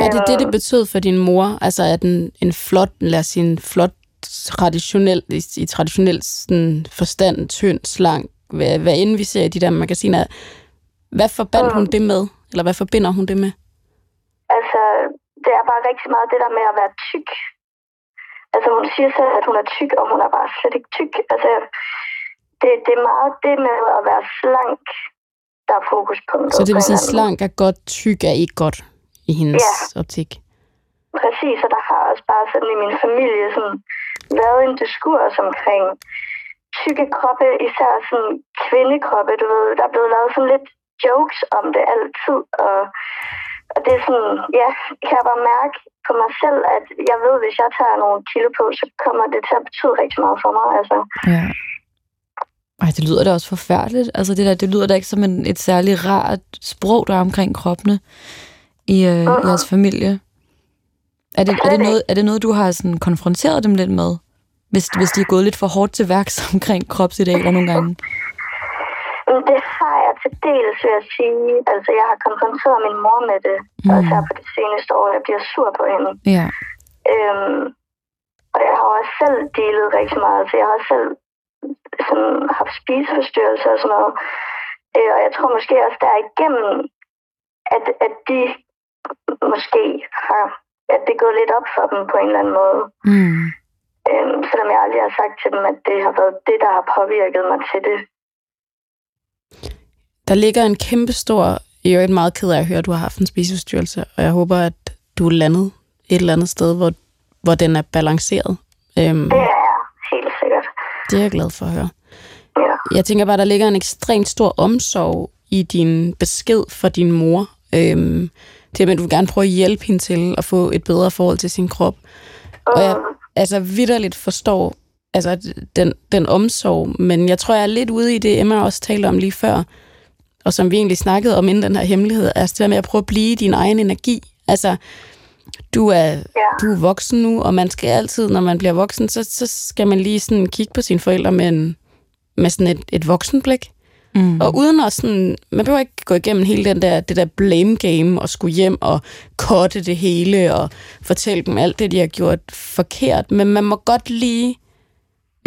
Er det det, det betød for din mor? Altså, at en, en flot, lad os sige, en flot traditionel, i, i traditionel sådan, forstand, tynd, slank, hvad, hvad end vi ser i de der magasiner, hvad forbandt Mm. hun det med? Eller hvad forbinder hun det med? Altså, det er bare rigtig meget det der med at være tyk. Altså, hun siger selv, at hun er tyk, og hun er bare slet ikke tyk. Altså, det, det er meget det med at være slank, der er fokus på. Så det vil sige, anden slank er godt, tyk er ikke godt i hendes Ja. optik. Præcis, og der har også bare sådan i min familie sådan, været en diskurs omkring tykke kroppe, især sådan kvindekroppe, du ved, der er blevet lavet sådan lidt jokes om det altid, og, og det er sådan, ja, kan jeg bare mærke på mig selv, at jeg ved, hvis jeg tager nogle kilo på, så kommer det til at betyde rigtig meget for mig, altså. Ja. Ej, det lyder da også forfærdeligt. Altså, det, der, det lyder da ikke som en, et særligt rart sprog, der er omkring kroppene i øh, jeres familie. Er det, er, det noget, er det noget, du har sådan konfronteret dem lidt med? Hvis, hvis de er gået lidt for hårdt til værks omkring kropsidealer nogle gange? Det til dels, vil jeg sige. Altså, jeg har konfronteret min mor med det, mm. også her på det seneste år. Jeg bliver sur på hende. Ja. Øhm, og jeg har også selv delet rigtig meget, så jeg har også selv sådan, haft spiseforstyrrelser og sådan noget. Øh, og jeg tror måske også derigennem, at, at de måske har, at det er gået lidt op for dem på en eller anden måde. Mm. Øhm, selvom jeg aldrig har sagt til dem, at det har været det, der har påvirket mig til det. Der ligger en kæmpe stor, jeg er jo meget ked af at høre, at du har haft en spiseforstyrrelse, og jeg håber, at du er landet et eller andet sted, hvor, hvor den er balanceret. Øhm, Det er jeg helt sikkert. det er jeg glad for at høre. Ja. Jeg tænker bare, der ligger en ekstremt stor omsorg i din besked for din mor. Øhm, det med, at du vil gerne prøve at hjælpe hende til at få et bedre forhold til sin krop. Og jeg altså vidderligt forstår altså, den, den omsorg, men jeg tror, jeg er lidt ude i det, Emma også talte om lige før, og som vi egentlig snakkede om inden den her hemmelighed, altså det der med at prøve at blive din egen energi. Altså, du er, Ja. du er voksen nu, og man skal altid, når man bliver voksen, så, så skal man lige sådan kigge på sine forældre med, en, med sådan et, et voksenblik. Mm. Og uden at sådan, man behøver ikke gå igennem hele den der, det der blame game og skulle hjem og kotte det hele og fortælle dem alt det, de har gjort forkert. Men man må godt lige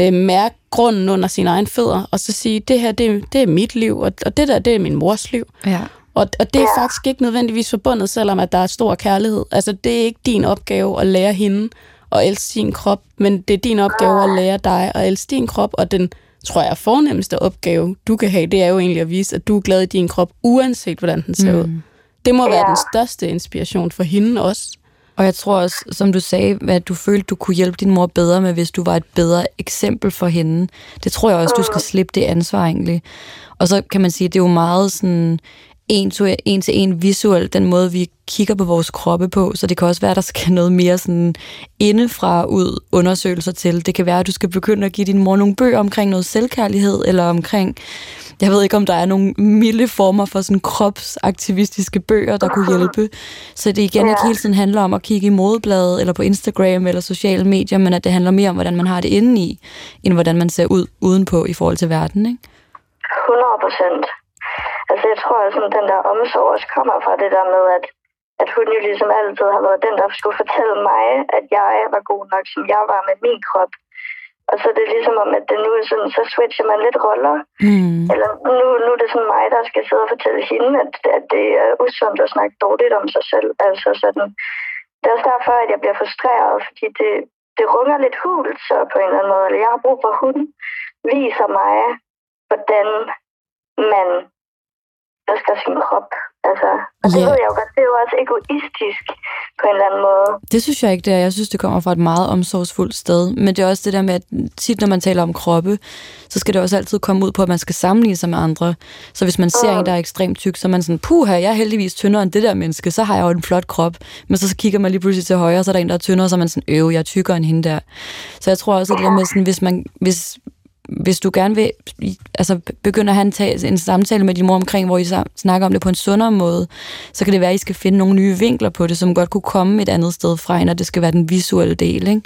øh, mærke grunden under sine egne fødder, og så sige, det her, det, det er mit liv, og, og det der, det er min mors liv. Ja. Og, og det er faktisk ikke nødvendigvis forbundet, selvom at der er stor kærlighed. Altså, det er ikke din opgave at lære hende at elske sin krop, men det er din opgave at lære dig at elske din krop, og den, tror jeg, fornemmeste opgave, du kan have, det er jo egentlig at vise, at du er glad i din krop, uanset hvordan den ser mm. ud. Det må være den største inspiration for hende også. Og jeg tror også, som du sagde, at du følte, du kunne hjælpe din mor bedre med, hvis du var et bedre eksempel for hende. Det tror jeg også, du skal slippe det ansvar egentlig. Og så kan man sige, at det er jo meget sådan en til, en til en visuelt, den måde, vi kigger på vores kroppe på, så det kan også være, at der skal noget mere sådan indefra ud undersøgelser til. Det kan være, at du skal begynde at give din mor nogle bøger omkring noget selvkærlighed, eller omkring, jeg ved ikke, om der er nogle milde former for sådan kropsaktivistiske bøger, der kunne hjælpe. Så det igen ikke hele tiden handler om at kigge i modebladet, eller på Instagram, eller sociale medier, men at det handler mere om, hvordan man har det indeni, end hvordan man ser ud udenpå i forhold til verden, ikke? 100 procent. Altså jeg tror, at sådan, den der omsorg også kommer fra det der med, at, at hun jo ligesom altid har været den, der skulle fortælle mig, at jeg var god nok, som jeg var med min krop. Og så er det ligesom om, at det nu er sådan, så switcher man lidt roller. Mm. Eller nu, nu er det sådan mig, der skal sidde og fortælle hende, at, at det er usundt at snakke dårligt om sig selv. Altså sådan, det er også derfor, at jeg bliver frustreret, fordi det, det runger lidt hult så på en eller anden måde. Eller jeg har brug for, at hun viser mig, hvordan man elsker sin krop. Altså, og det Ja. ved jeg jo godt, det er jo også egoistisk på en eller anden måde. Det synes jeg ikke, det er. Jeg synes, det kommer fra et meget omsorgsfuldt sted. Men det er også det der med, at tit når man taler om kroppe, så skal det også altid komme ud på, at man skal sammenligne sig med andre. Så hvis man ser Mm. en, der er ekstremt tyk, så er man sådan, puha, jeg er heldigvis tyndere end det der menneske, så har jeg jo en flot krop. Men så, kigger man lige pludselig til højre, så er der en, der er tyndere, så er man sådan, øv, jeg er tykkere end hende der. Så jeg tror også, at det der med sådan, hvis man, hvis, hvis du gerne vil altså, begynde at have en, en samtale med din mor omkring, hvor I snakker om det på en sundere måde, så kan det være, at I skal finde nogle nye vinkler på det, som godt kunne komme et andet sted fra, end at det skal være den visuelle del. Ikke?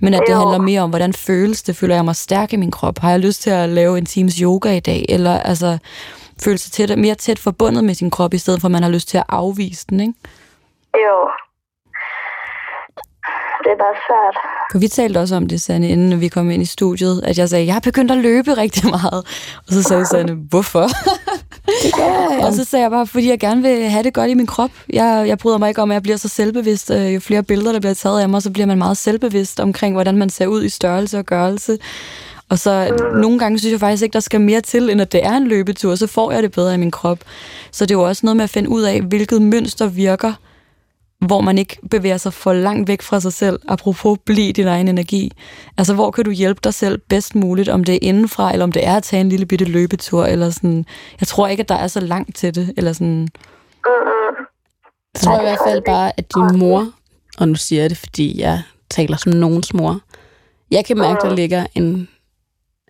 Men at det handler mere om, hvordan føles det? Føler jeg mig stærk i min krop? Har jeg lyst til at lave en times yoga i dag? Eller altså, føle sig tæt, mere tæt forbundet med sin krop, i stedet for at man har lyst til at afvise den. Ikke? Jo. Det er bare svært. For vi talte også om det, Sanne, inden vi kom ind i studiet, at jeg sagde, jeg har begyndt at løbe rigtig meget. Og så sagde Sanne, hvorfor? Gør jeg. Og så sagde jeg bare, fordi jeg gerne vil have det godt i min krop. Jeg, jeg bryder mig ikke om, at jeg bliver så selvbevidst. Øh, Jo flere billeder, der bliver taget af mig, så bliver man meget selvbevidst omkring, hvordan man ser ud i størrelse og gørelse. Og så nogle gange synes jeg faktisk ikke, der skal mere til, end at det er en løbetur, så får jeg det bedre i min krop. Så det er jo også noget med at finde ud af, hvilket mønster virker, hvor man ikke bevæger sig for langt væk fra sig selv, apropos blive din egen energi. Altså, hvor kan du hjælpe dig selv bedst muligt, om det er indenfra, eller om det er at tage en lille bitte løbetur, eller sådan. Jeg tror ikke, at der er så langt til det, eller sådan. Jeg tror i hvert fald bare, at din mor, og nu siger jeg det, fordi jeg taler som nogens mor, jeg kan mærke, der ligger en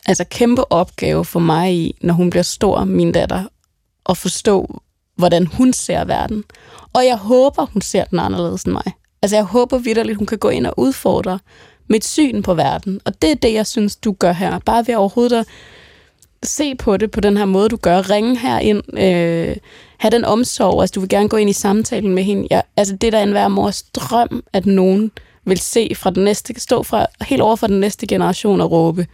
altså kæmpe opgave for mig i, når hun bliver stor, min datter, at forstå, hvordan hun ser verden. Og jeg håber, hun ser den anderledes end mig. Altså jeg håber vidderligt, hun kan gå ind og udfordre mit syn på verden. Og det er det, jeg synes, du gør her. Bare ved overhovedet at se på det på den her måde, du gør. Ringe her ind. Øh, have den omsorg. Altså, du vil gerne gå ind i samtalen med hende. Jeg, altså, det der er enhver mors drøm, at nogen vil se fra den næste, stå fra, helt over for den næste generation og råbe,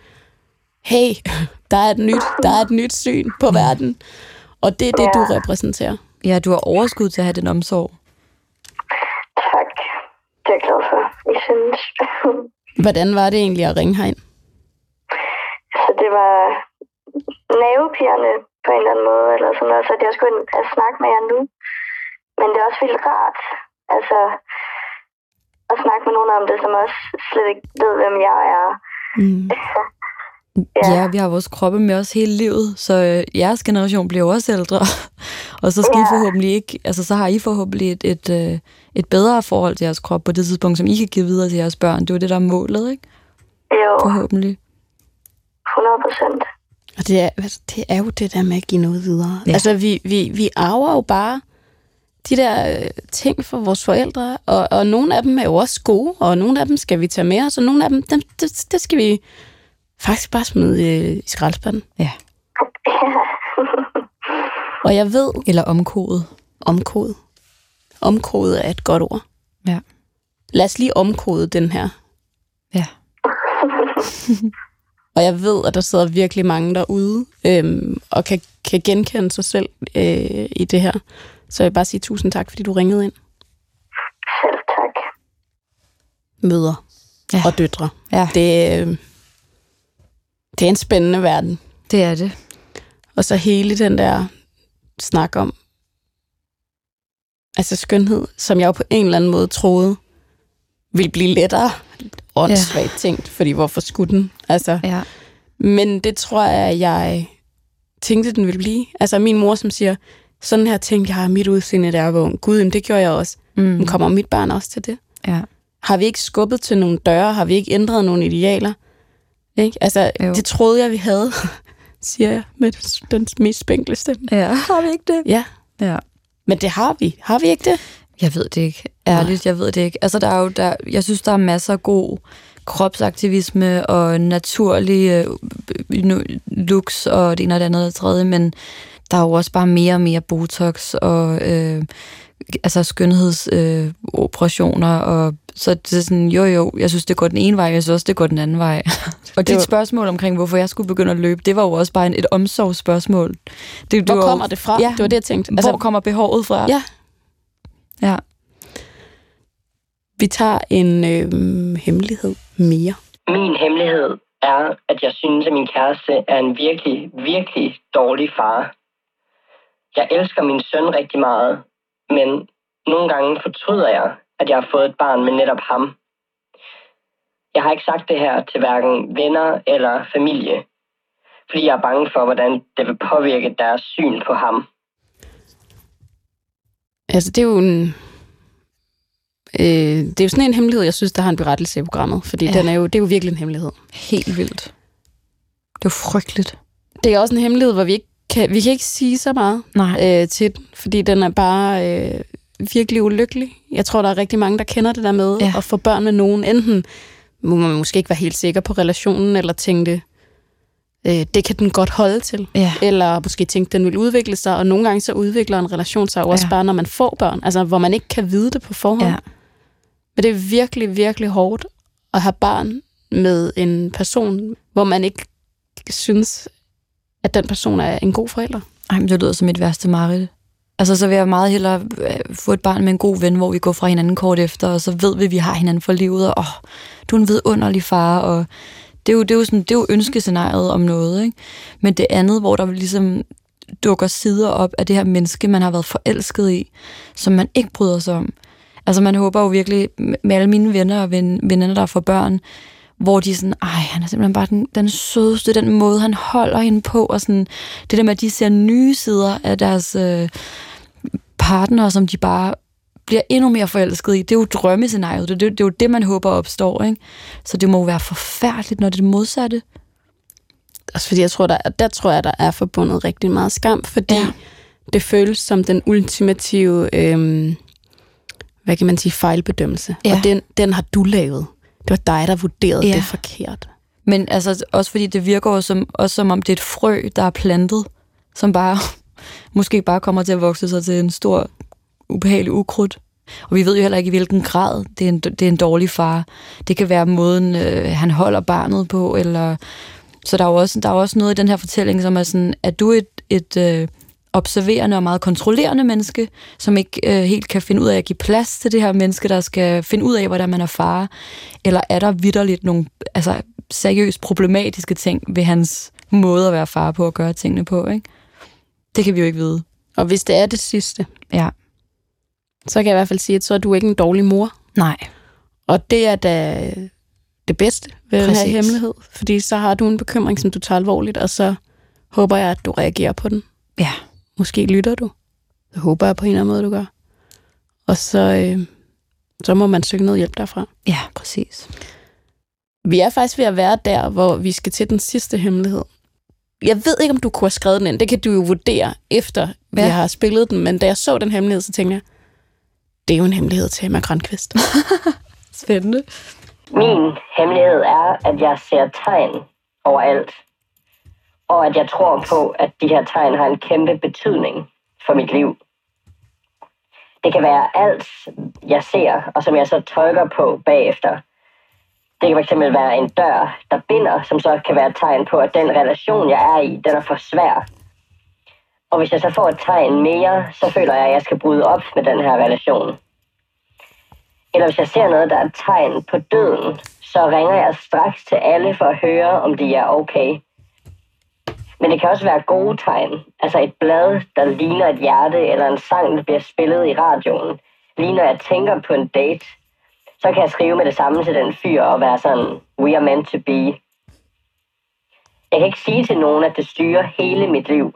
hey, der er et nyt, der er et nyt syn på verden. Og det er det, du repræsenterer. Ja, du har overskud til at have den omsorg. Tak. Det er jeg glad for, I synes. Hvordan var det egentlig at ringe herind? Så det var nervepirrende på en eller anden måde, eller sådan noget, så at jeg skulle ind og snakke med jer nu. Men det er også vildt rart, altså, at snakke med nogen om det, som også slet ikke ved, hvem jeg er. Mm. Ja. ja, vi har vores kroppe med os hele livet, så øh, jeres generation bliver også ældre. og så skal ja. I forhåbentlig ikke, altså så har I forhåbentlig et, et, øh, et bedre forhold til jeres krop på det tidspunkt, som I kan give videre til jeres børn. Det er jo det, der er målet, ikke? Jo, Forhåbentlig. 100 procent. Og det er, altså, det er jo det der med at give noget videre. Ja. Ja. Altså, vi, vi, vi arver jo bare de der øh, ting fra vores forældre, og, og nogle af dem er jo også gode, og nogle af dem skal vi tage med os, og nogle af dem, dem det, det skal vi faktisk bare smide øh, i skraldespanden. Ja. Og jeg ved, Eller omkodet. omkode. Omkode er et godt ord. Ja. Lad os lige omkode den her. Ja. Og jeg ved, at der sidder virkelig mange derude, øhm, og kan, kan genkende sig selv øh, i det her. Så jeg vil bare sige tusind tak, fordi du ringede ind. Selv tak. Møder Ja. og døtre. Ja. Det, øh, det er en spændende verden. Det er det. Og så hele den der snak om, altså skønhed, som jeg jo på en eller anden måde troede, ville blive lettere åndssvagt ja. tænkt, fordi hvorfor skulle den? Altså, Ja. men det tror jeg, jeg tænkte, den ville blive. Altså min mor, som siger, sådan her tænkte jeg, mit udseende, der var ung. Gud, jamen, det gjorde jeg også. Mm. Men kommer mit barn også til det? Ja. Har vi ikke skubbet til nogle døre? Har vi ikke ændret nogle idealer? Ikke? Altså, Jo. det troede jeg, vi havde, siger jeg med den mest spinkle stemme. ja. Har vi ikke det? Ja, Ja. men det har vi. Har vi ikke det? Jeg ved det ikke. Ærligt, jeg ved det ikke. Altså, der er jo, der, jeg synes, der er masser af god kropsaktivisme og naturlig øh, looks og det ene og det andet og det tredje, men der er jo også bare mere og mere botox og øh, altså skønhedsoperationer, øh, og så det er sådan, jo jo, jeg synes, det går den ene vej, jeg synes også, det går den anden vej. og dit var- spørgsmål omkring, hvorfor jeg skulle begynde at løbe, det var jo også bare en, et omsorgsspørgsmål. Det, det Hvor var jo- kommer det fra? Ja. Det var det, jeg tænkte. Altså, hvor kommer behovet fra? Ja. Ja. Vi tager en øh, hemmelighed mere. Min hemmelighed er, at jeg synes, at min kæreste er en virkelig, virkelig dårlig far. Jeg elsker min søn rigtig meget, men nogle gange fortryder jeg, at jeg har fået et barn med netop ham. Jeg har ikke sagt det her til hverken venner eller familie, fordi jeg er bange for, hvordan det vil påvirke deres syn på ham. Altså, det er jo en... Øh, det er jo sådan en hemmelighed, jeg synes, der har en berettelse i programmet. Fordi Ja. den er jo, det er jo virkelig en hemmelighed. Helt vildt. Det er jo frygteligt. Det er også en hemmelighed, hvor vi ikke kan, vi kan ikke sige så meget Nej. øh, til den, fordi den er bare øh, virkelig ulykkelig. Jeg tror, der er rigtig mange, der kender det der med Ja. at få børn med nogen. Enten må man måske ikke være helt sikker på relationen, eller tænke, øh, det kan den godt holde til. Ja. Eller måske tænke, den vil udvikle sig, og nogle gange så udvikler en relation sig også Ja. bare, når man får børn. Altså, hvor man ikke kan vide det på forhånd. Ja. Men det er virkelig, virkelig hårdt at have barn med en person, hvor man ikke synes, at den person er en god forælder. Ej, men det lyder som mit værste mareridt. Altså, så vil jeg meget hellere øh, få et barn med en god ven, hvor vi går fra hinanden kort efter, og så ved vi, at vi har hinanden for livet, og åh, du er en vidunderlig far, og det er jo, det er jo, sådan, det er jo ønskescenariet om noget, ikke? Men det andet, hvor der ligesom dukker sider op af det her menneske, man har været forelsket i, som man ikke bryder sig om. Altså, man håber jo virkelig, med alle mine venner og ven, veninder, der får børn, hvor de er sådan, ej, han er simpelthen bare den, den sødeste, den måde, han holder hende på, og sådan, det der med, at de ser nye sider af deres øh, partner, som de bare bliver endnu mere forelsket i. Det er jo drømmescenariet. Det, det, det er jo det, man håber opstår, ikke? Så det må jo være forfærdeligt, når det er det modsatte. Også fordi jeg tror, der, der tror jeg, der er forbundet rigtig meget skam, fordi ja. det føles som den ultimative, øhm, hvad kan man sige, fejlbedømmelse. Ja. Og den, den har du lavet. Det var dig, der vurderede Ja. det forkert. Men altså, også fordi det virker jo som, også som om det er et frø, der er plantet, som bare måske bare kommer til at vokse sig til en stor, ubehagelig ukrudt. Og vi ved jo heller ikke, i hvilken grad det er en, det er en dårlig far. Det kan være måden, øh, han holder barnet på, eller... Så der er, jo også, der er jo også noget i den her fortælling, som er sådan, at du et, et øh, observerende og meget kontrollerende menneske, som ikke øh, helt kan finde ud af at give plads til det her menneske, der skal finde ud af, hvordan man er far? Eller er der vidderligt nogle altså, seriøst problematiske ting ved hans måde at være far på og gøre tingene på? Ikke? Det kan vi jo ikke vide. Og hvis det er det sidste, Ja. så kan jeg i hvert fald sige, at så er du ikke en dårlig mor. Nej. Og det er da det bedste ved den her Præcis. hemmelighed. Fordi så har du en bekymring, som du tager alvorligt, og så håber jeg, at du reagerer på den. Ja. Måske lytter du. Det håber jeg på en eller anden måde, du gør. Og så, øh, så må man søge noget hjælp derfra. Ja, præcis. Vi er faktisk ved at være der, hvor vi skal til den sidste hemmelighed. Jeg ved ikke, om du kunne have skrevet den ind. Det kan du jo vurdere, efter ja. Vi har spillet den. Men da jeg så den hemmelighed, så tænkte jeg, det er jo en hemmelighed til Emma Grønkvist. Spændende. Min hemmelighed er, at jeg ser tegn overalt. Og at jeg tror på, at de her tegn har en kæmpe betydning for mit liv. Det kan være alt, jeg ser, og som jeg så tolker på bagefter. Det kan fx være en dør, der binder, som så kan være et tegn på, at den relation, jeg er i, den er for svær. Og hvis jeg så får et tegn mere, så føler jeg, at jeg skal bryde op med den her relation. Eller hvis jeg ser noget, der er et tegn på døden, så ringer jeg straks til alle for at høre, om de er okay. Men det kan også være gode tegn. Altså et blad, der ligner et hjerte, eller en sang, der bliver spillet i radioen. Lige når jeg tænker på en date, så kan jeg skrive med det samme til den fyr og være sådan, we are meant to be. Jeg kan ikke sige til nogen, at det styrer hele mit liv.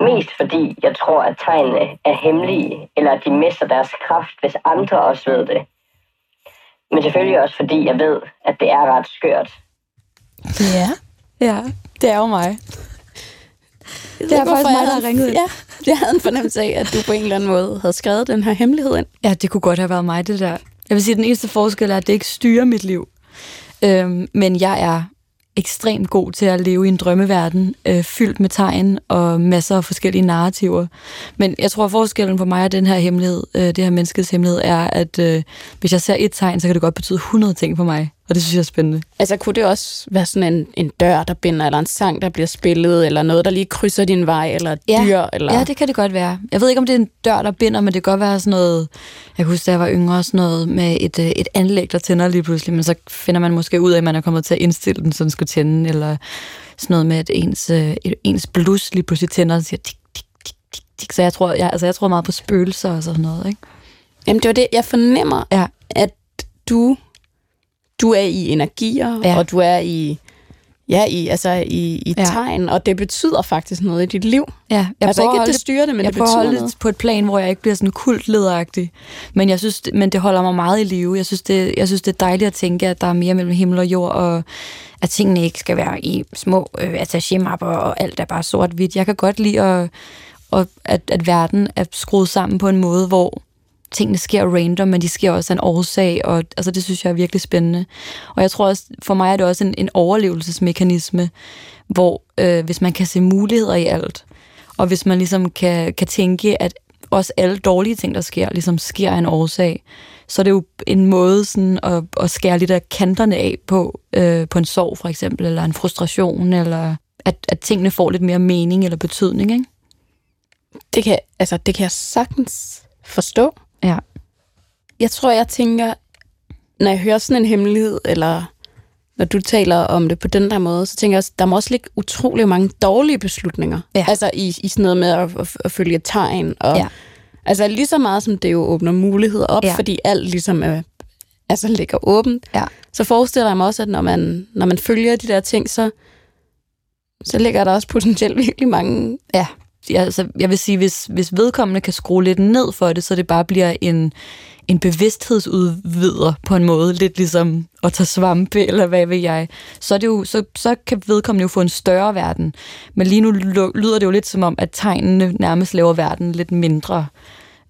Mest fordi jeg tror, at tegnene er hemmelige, eller at de mister deres kraft, hvis andre også ved det. Men selvfølgelig også fordi jeg ved, at det er ret skørt. Ja. Ja, det er jo mig. Det er faktisk mig, der har ringet ind. Ja, jeg havde en fornemmelse af, at du på en eller anden måde havde skrevet den her hemmelighed ind. Ja, det kunne godt have været mig, det der. Jeg vil sige, at den eneste forskel er, at det ikke styrer mit liv. Øhm, men jeg er ekstremt god til at leve i en drømmeverden, øh, fyldt med tegn og masser af forskellige narrativer. Men jeg tror, at forskellen på mig og den her hemmelighed, øh, det her menneskets hemmelighed, er, at øh, hvis jeg ser et tegn, så kan det godt betyde 100 ting for mig. Og det synes jeg er spændende. Altså, kunne det også være sådan en, en dør, der binder, eller en sang, der bliver spillet, eller noget, der lige krydser din vej, eller et ja. dyr? Eller... Ja, det kan det godt være. Jeg ved ikke, om det er en dør, der binder, men det kan godt være sådan noget... Jeg kan huske, da jeg var yngre, sådan noget med et, øh, et anlæg, der tænder lige pludselig, men så finder man måske ud af, at man er kommet til at indstille den, så den skal tænde, eller sådan noget med, at ens, øh, et, ens blus lige pludselig tænder, og siger tik, tik, tik, tik, tik. Så jeg tror, jeg, altså, jeg tror meget på spøgelser og sådan noget, ikke? Jamen, det var det, jeg fornemmer, ja. at du du er i energier, ja. og du er i ja, i, altså i, i ja. tegn, og det betyder faktisk noget i dit liv. Ja, jeg altså ikke, at det styrer det, men jeg det betyder holde noget. på et plan, hvor jeg ikke bliver sådan kultlederagtig. Men jeg synes, men det holder mig meget i live. Jeg synes, det, jeg synes, det er dejligt at tænke, at der er mere mellem himmel og jord, og at tingene ikke skal være i små øh, attaché-mapper, og alt er bare sort-hvidt. Jeg kan godt lide, at, at, at verden er skruet sammen på en måde, hvor tingene sker random, men de sker også af en årsag, og altså, det synes jeg er virkelig spændende. Og jeg tror også, for mig er det også en, en overlevelsesmekanisme, hvor øh, hvis man kan se muligheder i alt, og hvis man ligesom kan, kan tænke, at også alle dårlige ting, der sker, ligesom sker af en årsag, så er det jo en måde sådan at, at skære lidt af kanterne af på, øh, på en sorg for eksempel, eller en frustration, eller at, at tingene får lidt mere mening eller betydning, ikke? Det kan, altså, det kan jeg sagtens forstå. Ja. Jeg tror, jeg tænker, når jeg hører sådan en hemmelighed, eller når du taler om det på den der måde, så tænker jeg også, der må også ligge utrolig mange dårlige beslutninger. Ja. Altså i, i sådan noget med at, at, at følge tegn. Og, ja. Altså lige så meget som det jo åbner muligheder op, Ja. fordi alt ligesom er, altså ligger åbent. Ja. Så forestiller jeg mig også, at når man, når man følger de der ting, så, så ligger der også potentielt virkelig mange Ja, jeg, altså, jeg vil sige, hvis, hvis vedkommende kan skrue lidt ned for det, så det bare bliver en, en bevidsthedsudvider på en måde, lidt ligesom at tage svampe, eller hvad ved jeg, så, er det jo, så, så kan vedkommende jo få en større verden. Men lige nu lyder det jo lidt som om, at tegnene nærmest laver verden lidt mindre.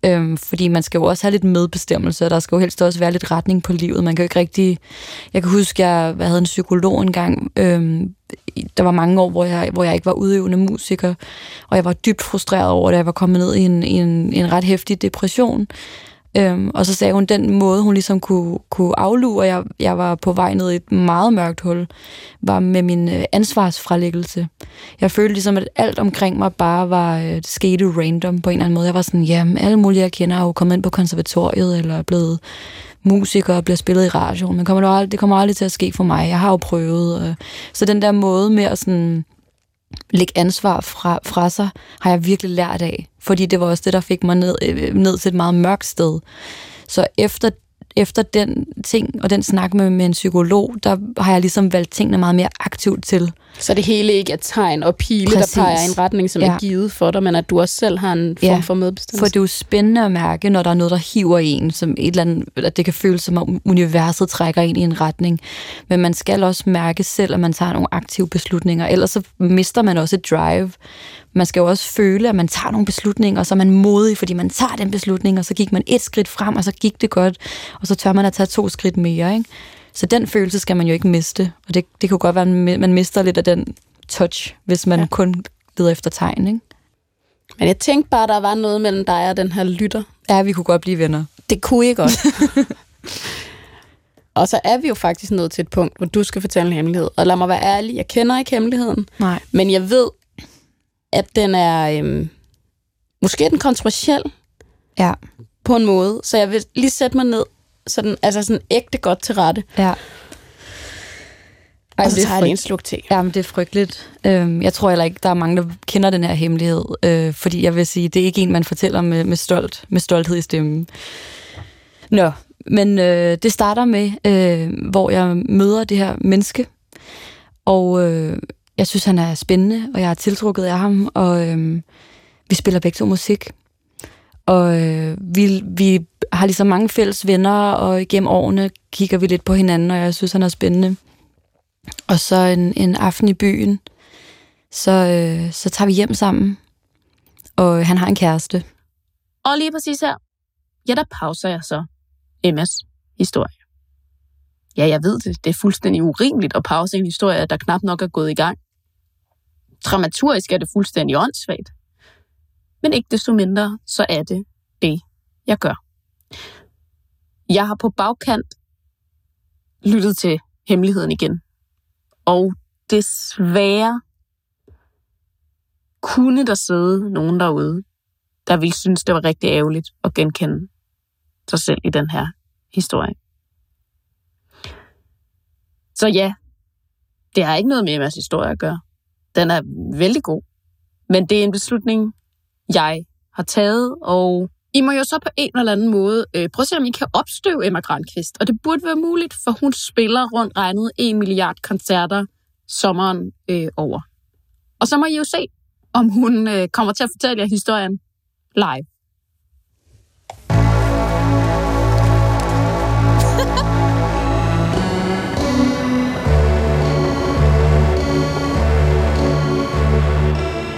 Øhm, fordi man skal jo også have lidt medbestemmelse, og der skal jo helst også være lidt retning på livet. Man kan jo ikke rigtig... Jeg kan huske, jeg, jeg havde en psykolog engang. Øhm, der var mange år, hvor jeg, hvor jeg ikke var udøvende musiker, og jeg var dybt frustreret over det. Jeg var kommet ned i en, i en, en ret hæftig depression. Øhm, og så sagde hun, den måde, hun ligesom kunne, kunne aflure, jeg, jeg var på vej ned i et meget mørkt hul, var med min øh, ansvarsfralæggelse. Jeg følte ligesom, at alt omkring mig bare var, øh, skete random på en eller anden måde. Jeg var sådan, jamen, alle mulige, jeg kender, er jo kommet ind på konservatoriet, eller er blevet musiker og bliver spillet i radioen, men kommer det, aldrig, det kommer aldrig til at ske for mig. Jeg har jo prøvet. Øh. Så den der måde med at sådan lægge ansvar fra, fra sig, har jeg virkelig lært af. Fordi det var også det, der fik mig ned, øh, ned til et meget mørkt sted. Så efter, efter den ting og den snak med, med en psykolog, der har jeg ligesom valgt tingene meget mere aktivt til. Så det hele ikke er tegn og pile, Præcis. der peger i en retning, som Ja. er givet for dig, men at du også selv har en form Ja, for medbestemmelse. For det er jo spændende at mærke, når der er noget, der hiver en, som et eller andet, at det kan føles som om universet trækker en i en retning. Men man skal også mærke selv, at man tager nogle aktive beslutninger, ellers så mister man også et drive. Man skal jo også føle, at man tager nogle beslutninger, og så er man modig, fordi man tager den beslutning, og så gik man et skridt frem, og så gik det godt, og så tør man at tage to skridt mere. Ikke? Så den følelse skal man jo ikke miste, og det, det kunne godt være, at man mister lidt af den touch, hvis man ja. kun leder efter tegn. Ikke? Men jeg tænkte bare, der var noget mellem dig og den her lytter. Ja, vi kunne godt blive venner. Det kunne I godt. Og så er vi jo faktisk nået til et punkt, hvor du skal fortælle en hemmelighed. Og lad mig være ærlig, jeg kender ikke hemmeligheden. Nej. Men jeg ved, at den er... Øhm, måske er den kontroversiel. Ja. På en måde. Så jeg vil lige sætte mig ned, sådan, altså sådan ægte godt til rette. Ja. Ej, og så det er tager jeg en sluk te. Jamen, det er frygteligt. Øhm, jeg tror heller ikke, der er mange, der kender den her hemmelighed, øh, fordi jeg vil sige, det er ikke en, man fortæller med, med, stolt, med stolthed i stemmen. Nå, men øh, det starter med, øh, hvor jeg møder det her menneske, og øh, jeg synes, han er spændende, og jeg er tiltrukket af ham, og øh, vi spiller begge to musik. Og øh, vi, vi har ligesom mange fælles venner, og gennem årene kigger vi lidt på hinanden, og jeg synes, han er spændende. Og så en, en aften i byen, så, øh, så tager vi hjem sammen. Og øh, han har en kæreste. Og lige præcis her, ja, der pauser jeg så Emmas historie. Ja, jeg ved det. Det er fuldstændig urimeligt at pause en historie, der knap nok er gået i gang. Dramaturgisk er det fuldstændig åndssvagt. Men ikke desto mindre, så er det det, jeg gør. Jeg har på bagkant lyttet til hemmeligheden igen. Og desværre kunne der sidde nogen derude, der ville synes, det var rigtig ærgerligt at genkende sig selv i den her historie. Så ja, det har ikke noget med Emmas historie at gøre. Den er vældig god. Men det er en beslutning, jeg har taget, og I må jo så på en eller anden måde øh, prøve at se, om I kan opstøve Emma Grankvist. Og det burde være muligt, for hun spiller rundt regnet 1 milliard koncerter sommeren øh, over. Og så må I jo se, om hun øh, kommer til at fortælle jer historien live.